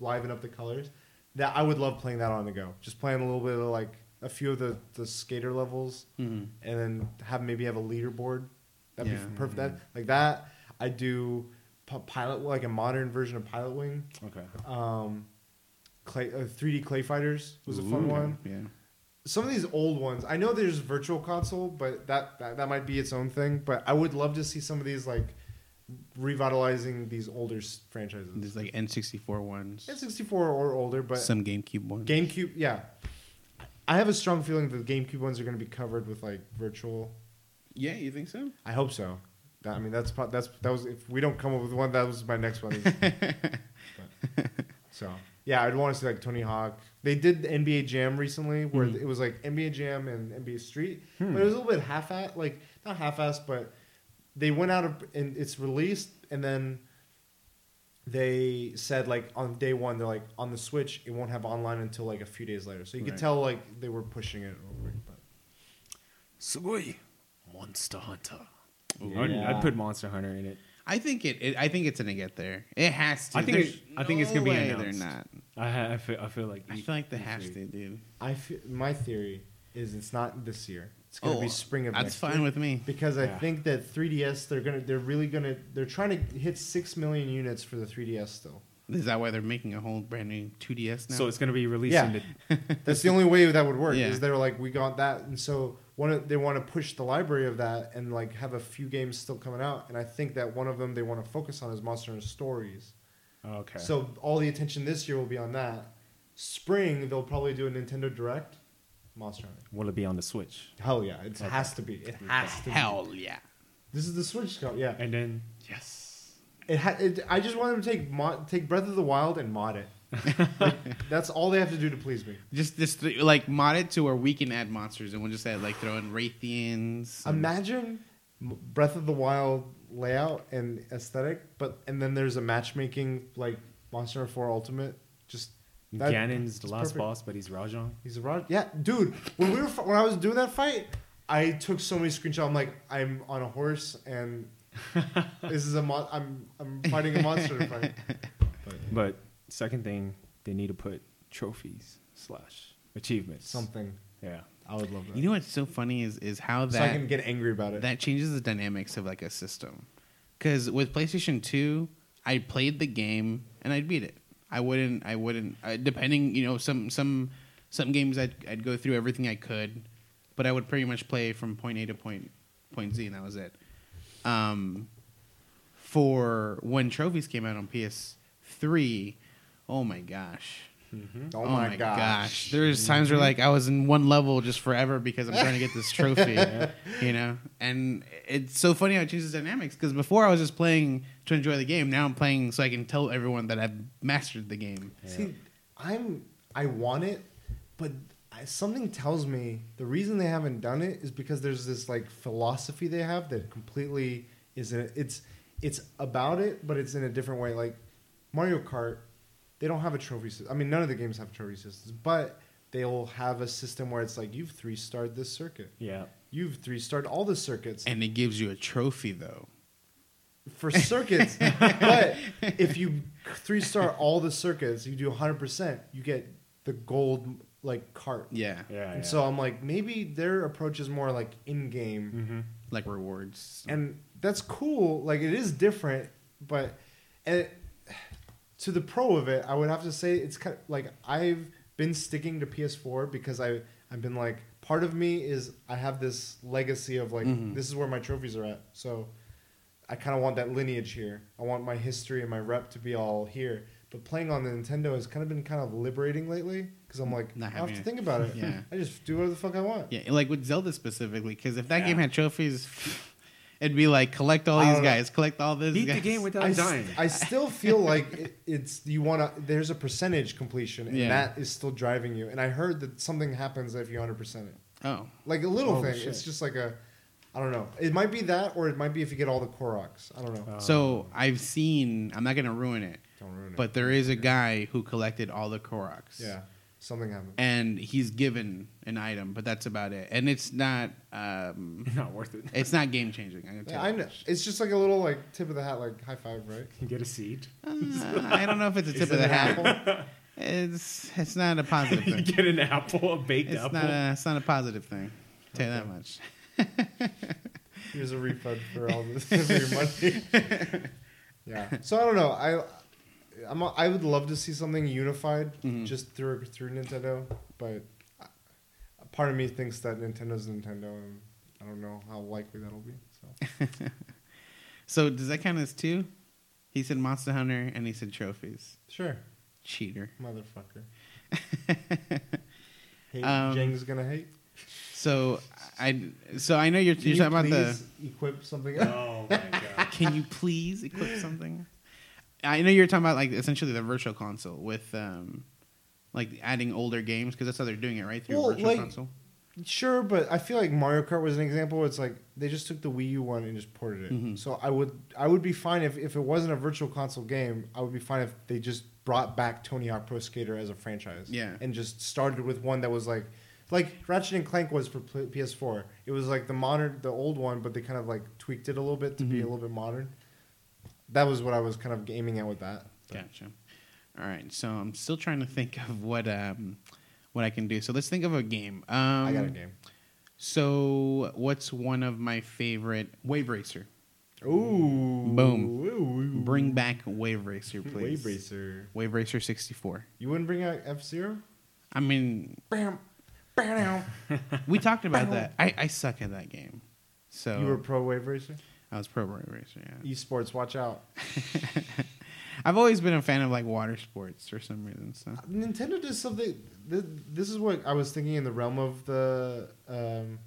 liven up the colors. That I would love playing that on the go. Just playing a little bit of like a few of the the skater levels, Mhm. and then have maybe have a leaderboard. That'd Yeah. be perfect. That like that. I do pilot like a modern version of Pilot Wing. Okay. Um, clay, uh, 3D Clay Fighters was a fun Ooh. one. Yeah. Some of these old ones, I know there's Virtual Console, but that, that that might be its own thing. But I would love to see some of these like revitalizing these older s- franchises. There's like N64 ones, N64 or older, but some GameCube ones. GameCube, yeah. I have a strong feeling that the GameCube ones are going to be covered with like virtual. yeah, you think so? I hope so. That- I mean, that's pro- that's that was if we don't come up with one, that was my next one. But- so yeah, I'd want to see like Tony Hawk. They did the NBA Jam recently, where Mhm. it was like NBA Jam and NBA Street, Hmm. but it was a little bit half-assed, like not half-assed, but they went out of and it's released, and then they said like on day one, they're like on the Switch, it won't have online until like a few days later. So you could Right. tell like they were pushing it over. But Sugoi. Monster Hunter. Ooh. I'd, Yeah. I'd put Monster Hunter in it. I think it, it. I think it's gonna get there. It has to. I think There's it- I think it's gonna be way announced. They're not. I, ha- I feel I feel like I feel like they have to, dude. I feel, my theory is it's not this year. It's going to Oh, be spring of That's next fine year. with me. because I Yeah. think that 3DS they're gonna they're really gonna they're trying to hit six million units for the 3DS still. Is that why they're making a whole brand new 2DS now? So it's gonna be released Yeah. in the That's the only way that would work. Yeah. Is they're like we got that, and so one they want to push the library of that and like have a few games still coming out. And I think that one of them they want to focus on is Monster Hunter Stories. Okay. So all the attention this year will be on that. Spring they'll probably do a Nintendo Direct. Monster Hunter. will it be on the Switch? Hell yeah, it Okay. has to be. It has to. Be. Hell yeah. This is the Switch scope. Yeah. And then yes. It, ha- it I just want them to take mod- take Breath of the Wild and mod it. Like, that's all they have to do to please me. Just just th- like mod it to where we can add monsters and we'll just add like throw in Rathians. and- Imagine Breath of the Wild layout and aesthetic, but and then there's a matchmaking like Monster Hunter 4 Ultimate. Just that- Ganon's the last perfect. boss, but he's Rajang. He's a rod. Yeah, dude. When we were when I was doing that fight, I took so many screenshots. I'm like, I'm on a horse and this is a mon- I'm I'm fighting a monster fight. But But second thing, they need to put trophies slash achievements. something Yeah. I would love that. You know what's so funny is is how so I can get angry about it. that changes the dynamics of like a system. Because with PlayStation Two, I played the game and I'd beat it. I wouldn't. I wouldn't. Uh, depending, you know, some some some games I'd I'd go through everything I could, but I would pretty much play from point A to point point Z, and that was it. Um, for when trophies came out on PS3, oh my gosh. Mm-hmm. Oh, oh, my, gosh. There's times where mm-hmm. like I was in one level just forever because I'm trying to get this trophy, you know. And it's so funny how it changes dynamics because before I was just playing to enjoy the game. Now I'm playing so I can tell everyone that I've mastered the game. See, I'm I want it, but I, something tells me the reason they haven't done it is because there's this like philosophy they have that completely is a, it's it's about it, but it's in a different way. Like Mario Kart, they don't have a trophy system. I mean, none of the games have trophy systems, but they'll have a system where it's like you've three starred this circuit, Yeah. you've three starred all the circuits And it gives you a trophy though. for circuits. but if you three star all the circuits, you do 100%, you get the gold like cart. Yeah, Yeah. And yeah. so I'm like, maybe their approach is more like in game, Mm-hmm. like rewards. and that's cool. Like it is different, but and to the pro of it, I would have to say it's kind of like I've been sticking to PS4 because I I've been like part of me is I have this legacy of like Mhm. this is where my trophies are at. So I kind of want that lineage here. I want my history and my rep to be all here. But playing on the Nintendo has kind of been kind of liberating lately because I'm like Not I have to it. think about it. Yeah. I just do whatever the fuck I want. Yeah, like with Zelda specifically, because if that Yeah. game had trophies, it'd be like collect all these don't know. guys, collect all this. Beat the game without I, dying. st- I still feel like it, it's you want to. There's a percentage completion, and Yeah. that is still driving you. And I heard that something happens if you 100 percent it, Oh, like a little Oh, thing. shit. It's just like a, I don't know. It might be that, or it might be if you get all the Koroks. I don't know. Uh, so I've seen. I'm not gonna ruin it, don't ruin it. but there is a guy who collected all the Koroks. yeah, something happened. and he's given an item, but that's about it. And it's not. Um, not worth it. it's not game changing. I'm gonna Yeah, tell I you. know. It's just like a little like tip of the hat, like high five, right? You get a seed. Uh, I don't know if it's a tip of the hat. It's it's not a positive you thing. get an apple, a baked It's apple. not a it's not a positive thing. Tell you that much. Here's a refund for all this for your money. yeah. So I don't know. I I'm a, I would love to see something unified Mhm. just through through Nintendo, but I- part of me thinks that Nintendo's Nintendo, and I don't know how likely that'll be. So So does that count as two? He said Monster Hunter and he said trophies. sure, Cheater. motherfucker. Hate, Um, Jeng's gonna hate. So I so I know you're, you're you talking about the. please equip something? oh my god. Can you please equip something? I know you're talking about like essentially the virtual console with um, like adding older games because that's how they're doing it, right? Through Well, virtual like- console. Sure, but I feel like Mario Kart was an example. Where it's like they just took the Wii U one and just ported it. Mhm. So I would I would be fine if, if it wasn't a virtual console game. I would be fine if they just brought back Tony Hawk Pro Skater as a franchise. Yeah. and just started with one that was like like Ratchet and Clank was for PS4. It was like the modern, the old one, but they kind of like tweaked it a little bit to be Mhm. a little bit modern. That was what I was kind of aiming at with that. But- Gotcha. All right, so I'm still trying to think of what um, what I can do. So let's think of a game. Um, I got a game. So what's one of my favorite Wave Racer? Ooh, Boom. Ooh. Bring back Wave Racer, please. Wave Racer. Wave Racer 64. You wouldn't bring out F Zero? I mean, Bam, bam. we talked about that. I, I suck at that game. So You were pro Wave Racer. I was pro Racer. Yeah. Esports, watch out. I've always been a fan of like water sports for some reason. So Nintendo does something. This, this is what I was thinking in the realm of the, um,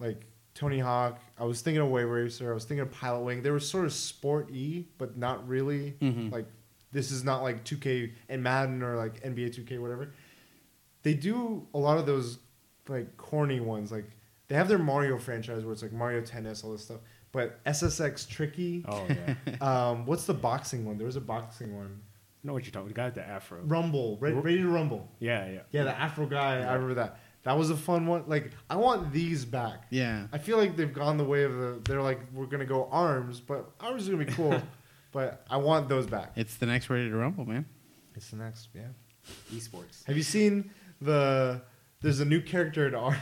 like Tony Hawk. I was thinking of Wave Racer. I was thinking of Pilot Wing. They were sort of sport y, but not really. Mhm. Like this is not like 2K and Madden or like NBA 2K whatever. They do a lot of those like corny ones. Like they have their Mario franchise where it's like Mario Tennis, all this stuff. But SSX Tricky. Oh yeah. Um, what's the boxing one? There was a boxing one. I know what you're talking. About. The guy with the afro. Rumble, Re- ready to rumble. Yeah, yeah. Yeah, the Afro guy. I remember that. That was a fun one. Like I want these back. yeah, I feel like they've gone the way of the. They're like we're gonna go arms, but arms is gonna be cool. but I want those back. it's the next Ready to Rumble, man. It's the next. Yeah. Esports. Have you seen the? There's a new character in arms.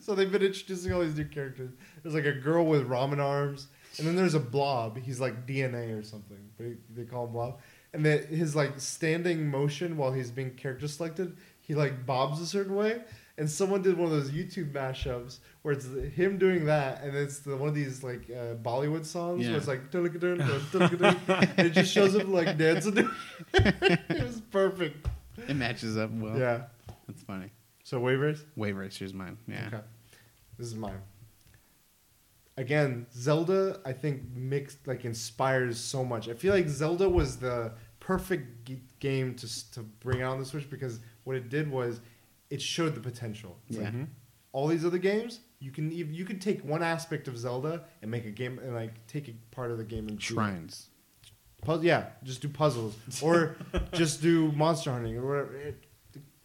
So they've been introducing all these new characters. There's like a girl with ramen arms, and then there's a blob. He's like DNA or something, but he, they call him blob. And then his like standing motion while he's being character selected, he like bobs a certain way. And someone did one of those YouTube mashups where it's him doing that, and it's the, one of these like uh, Bollywood songs Yeah. where it's like "Dun-dun-dun, dun-dun-dun," and it just shows him like dancing. it was perfect. It matches up well. Yeah. that's funny. So waivers. Wave Racer's mine. Yeah. Okay. This is mine. Again, Zelda, I think mixed like inspires so much. I feel like Zelda was the perfect g- game to to bring out on the Switch because what it did was it showed the potential. It's like, Yeah. Mhm. all these other games, you can you could take one aspect of Zelda and make a game and like take a part of the game and. Shrines. Puzzle, yeah, just do puzzles or just do monster hunting or whatever. It,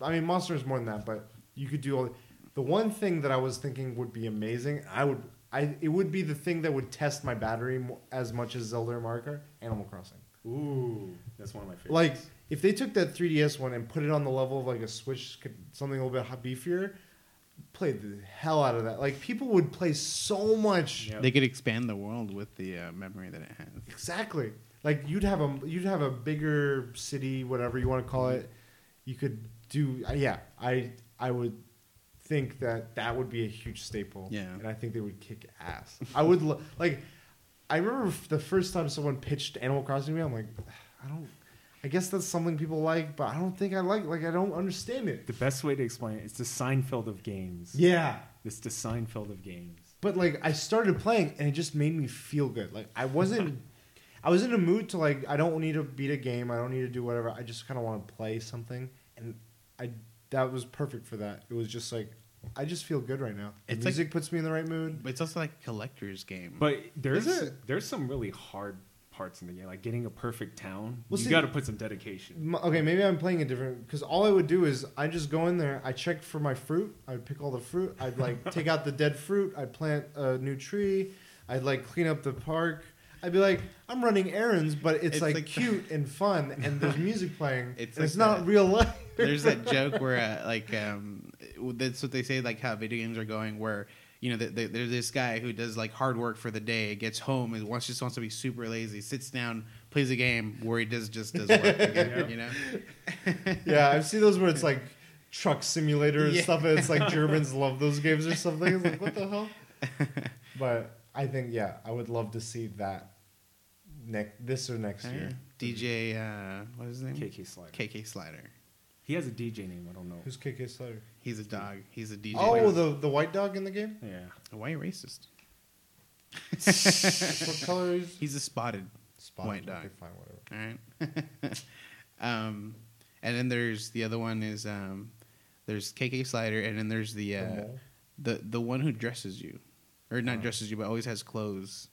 I mean, monster is more than that, but you could do all. The one thing that I was thinking would be amazing, I would, I it would be the thing that would test my battery mo- as much as Zelda or Mario Kart, Animal Crossing. Ooh, that's one of my favorites. Like if they took that 3DS one and put it on the level of like a Switch, something a little bit hot- beefier, play the hell out of that. Like people would play so much. Yeah. They could expand the world with the uh, memory that it has. Exactly. Like you'd have a you'd have a bigger city, whatever you want to call it. You could do yeah. I I would think that that would be a huge staple. Yeah. and I think they would kick ass. I would lo- like. I remember the first time someone pitched Animal Crossing to me. I'm like, I don't. I guess that's something people like, but I don't think I like. Like I don't understand it. The best way to explain it, it's the Seinfeld of games. Yeah. It's the Seinfeld of games. But like I started playing and it just made me feel good. Like I wasn't I was in a mood to like I don't need to beat a game, I don't need to do whatever. I just kind of want to play something and I that was perfect for that. It was just like I just feel good right now. The It's like- music puts me in the right mood. But it's also like a collector's game. But there's Is it? there's some really hard parts in the game, like getting a perfect town. Well, you see- got to put some dedication. M- Okay, maybe I'm playing it different because all I would do is I just go in there, I check for my fruit, I'd pick all the fruit, I'd like take out the dead fruit, I'd plant a new tree, I'd like clean up the park. I'd be like, I'm running errands, but it's, It's like, like- cute and fun, and there's music playing. It's and it's not that. real life. There's that joke where uh, like um, that's what they say like how video games are going where you know th th there's this guy who does like hard work for the day gets home and wants just wants to be super lazy sits down plays a game where he does just does work again, you know yeah, I've seen those where it's like truck simulator and Yeah. stuff, and it's like Germans love those games or something. It's like, what the hell? But I think, yeah, I would love to see that next this or next year. DJ uh, what is his name KK Slider. KK Slider He has a DJ name. I don't know. Who's KK Slider? he's a dog he's a DJ Oh, the the white dog in the game. Yeah. why are you racist what color is? he's a spotted Spotted. White dog. Okay, fine, whatever. All right. um, and then there's the other one is um, there's KK Slider, and then there's the The uh, mole? the the one who dresses you, or not Oh. dresses you, but always has clothes.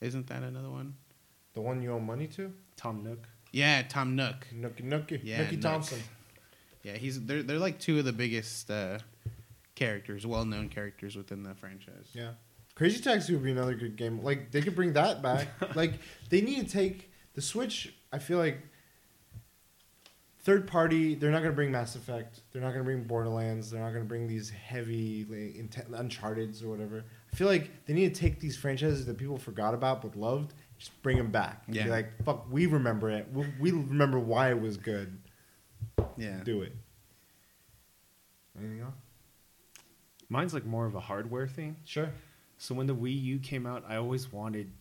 Isn't that another one? The one you owe money to? Tom Nook. Yeah, Tom Nook. Nookie Nookie. Yeah, Nookie Nook. Thompson. Yeah, he's they're they're like two of the biggest uh, characters, well known characters within the franchise. Yeah. Crazy Taxi would be another good game. Like they could bring that back. like they need to take the Switch. I feel like third party. They're not going to bring Mass Effect. They're not going to bring Borderlands. They're not going to bring these heavy like, inten- Uncharted's or whatever. I feel like they need to take these franchises that people forgot about but loved, just bring them back. And Yeah. Be like, fuck, we remember it. We, we remember why it was good. Yeah. Do it. Anything else? Mine's like more of a hardware thing. Sure. So when the Wii U came out, I always wanted.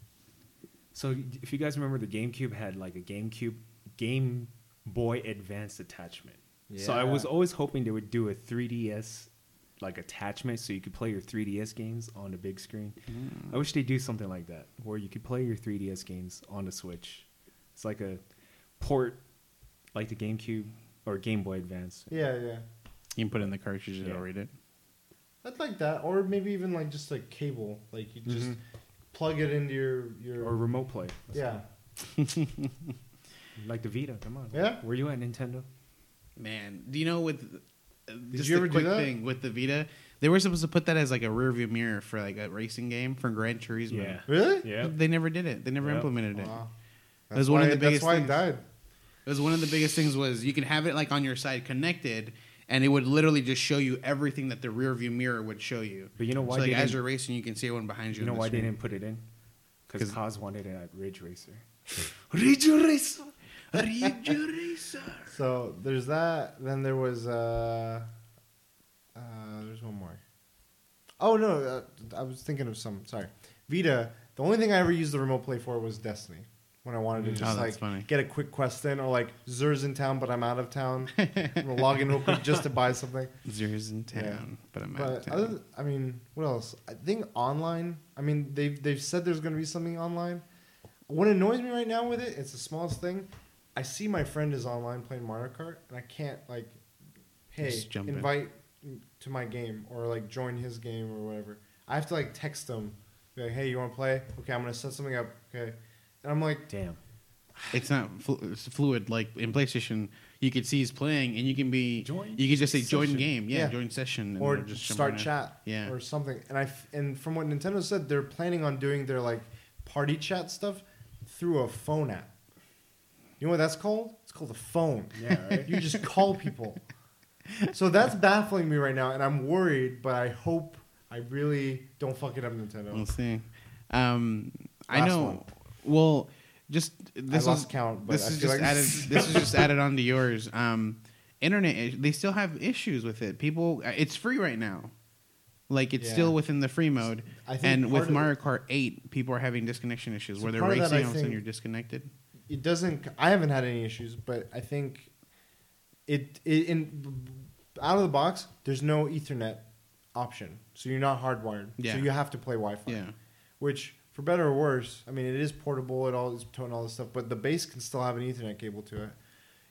So if you guys remember, the GameCube had like a GameCube Game Boy Advance attachment. Yeah. So I was always hoping they would do a 3DS like attachment so you could play your 3DS games on the big screen. Mm. I wish they do something like that where you could play your 3DS games on the Switch. It's like a port like the GameCube or Game Boy Advance. Yeah, yeah. You can put in the cartridge and Yeah. it'll read it. I'd like that, or maybe even like just like cable, like you just Mhm. plug it into your your. Or remote play. yeah, Like the Vita. Come on. Yeah. Where you at, Nintendo? Man, do you know with uh, just you a ever do quick that? thing with the Vita, they were supposed to put that as like a rear view mirror for like a racing game for Gran Turismo. Yeah. really? Yeah. They never did it. They never Yep. implemented it. Wow. That was one of the biggest That's why things. it died. It was one of the biggest things was you could have it like on your side connected, and it would literally just show you everything that the rear view mirror would show you. But you know why so like they as didn't- you're racing, you can see everyone behind you. You know the why they didn't put it in? Because Kaz wanted it at Ridge Racer. Ridge Racer, Ridge Racer. So there's that. Then there was uh, uh, there's one more. Oh no, uh, I was thinking of some. Sorry, Vita. The only thing I ever used the remote play for was Destiny. When I wanted to Mm. just Oh, like funny. get a quick quest in, or like Zer's in town but I'm out of town, I'm gonna log in real quick just to buy something. Zer's in town, Yeah. but I'm out of town. other, th- I mean, what else? I think online. I mean, they've they've said there's going to be something online. What annoys me right now with it, it's the smallest thing. I see my friend is online playing Mario Kart, and I can't like, hey, Just jump in. invite to my game or like join his game or whatever. I have to like text them, be like, hey, you want to play? Okay, I'm gonna set something up. Okay, and I'm like, Damn. it's not flu- it's fluid like in PlayStation. You could see he's playing, and you can be Join You could just say join session. game, yeah, Yeah. join session, and or just start right in. chat Yeah. or something. And I f- and from what Nintendo said, they're planning on doing their like party chat stuff through a phone app. You know what that's called? It's called a phone. Yeah, right. You just call people. So that's baffling me right now, and I'm worried. But I hope I really don't fuck it up, Nintendo. We'll see. Um, I Last know. one. Well, just this I lost is count, but this I is feel just like added. This is just added onto yours. Um, internet. They still have issues with it. People. It's free right now. Like it's Yeah. still within the free mode. I think And part with of it- Mario Kart 8, people are having disconnection issues So where they're part of that, racing I all of a sudden think- you're disconnected. It doesn't. I haven't had any issues, but I think it, it in out of the box. There's no Ethernet option, so you're not hardwired. Yeah. So you have to play Wi-Fi. Yeah. Which, for better or worse, I mean, it is portable. It all is towing all this stuff, but the base can still have an Ethernet cable to it.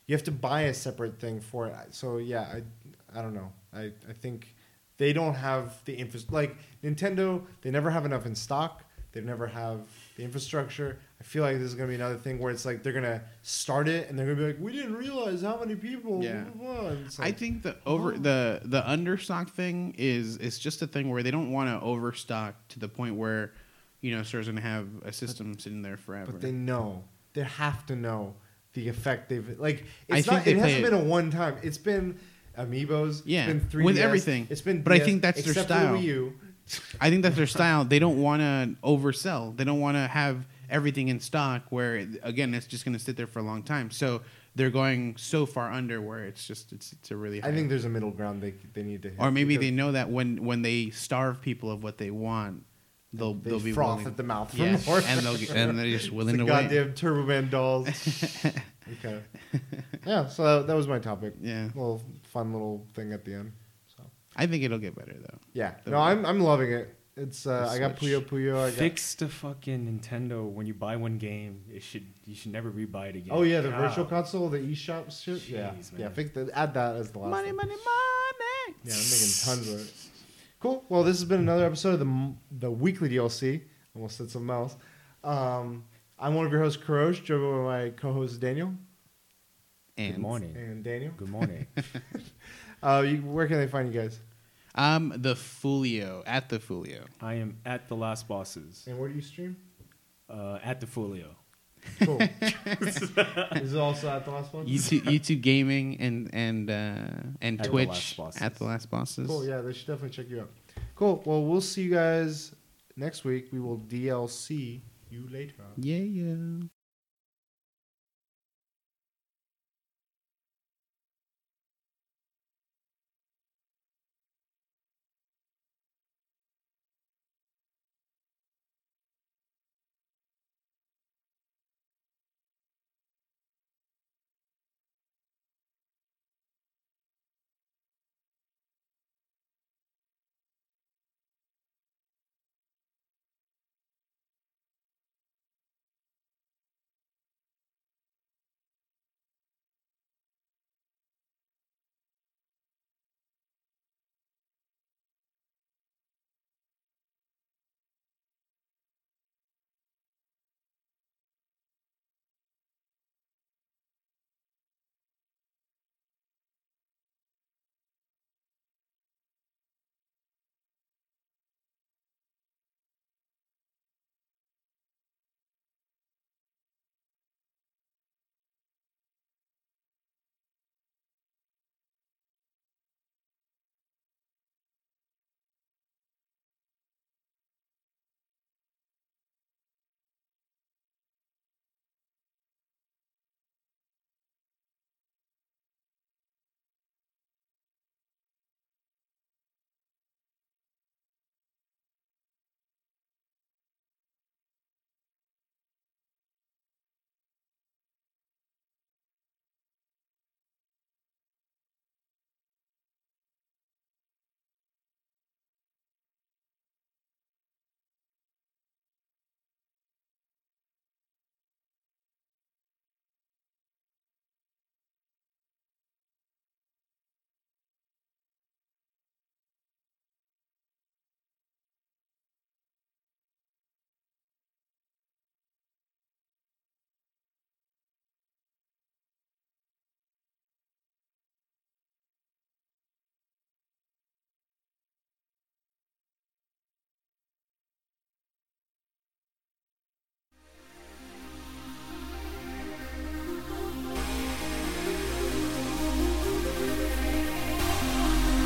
You have to buy a separate thing for it. So yeah, I, I don't know. I, I think they don't have the infra like Nintendo. They never have enough in stock. They never have the infrastructure. I feel like this is gonna be another thing where it's like they're gonna start it and they're gonna be like, we didn't realize how many people. Yeah. blah, blah, blah." And it's I think the over Oh. the the understock thing is is just a thing where they don't want to overstock to the point where you know stores gonna have a system sitting there forever. But they know. They have to know the effect they've like. I It's think not. It hasn't it- been a one time. It's been amiibos. Yeah, It's been 3DS, with everything. It's been. But I think that's their style. the Wii U. I think that's their style. They don't want to oversell. They don't want to have everything in stock where again it's just going to sit there for a long time. So they're going so far under where it's just it's it's a really. I think there's a middle ground they they need to. Hit or maybe they know that when when they starve people of what they want, they'll they they'll be froth willing. at the mouth for yeah, more. and they'll get, and they're just willing to wait. goddamn Turbo Man dolls. okay. Yeah. So that was my topic. Yeah, Little fun little thing at the end. So I think it'll get better though. yeah. No, I'm I'm loving it. It's uh, I got Puyo Puyo. I got, Fix the fucking Nintendo when you buy one game. It should you should never rebuy it again. Oh yeah, the God. virtual console, the eShop shit. yeah, Jeez, yeah. man. Fix the, add that as the last. Money, one. money, money. Yeah, I'm making tons of it. Cool. Well, this has been another episode of the the weekly DLC. Almost said something else. Um, I'm one of your hosts, Karosh, joined by my co-host Daniel And Good morning. and Daniel. Good morning. Uh, you, where can they find you guys? Um, the Folio at the Folio. I am at the Last Bosses. And where do you stream? Uh, at the Folio. Cool. Is it also at the last one? YouTube, YouTube gaming, and and uh, and At Twitch Last Bosses. at the last bosses. Cool. Yeah, they should definitely check you out. Cool. Well, we'll see you guys next week. We will DLC you later. Yeah, yeah.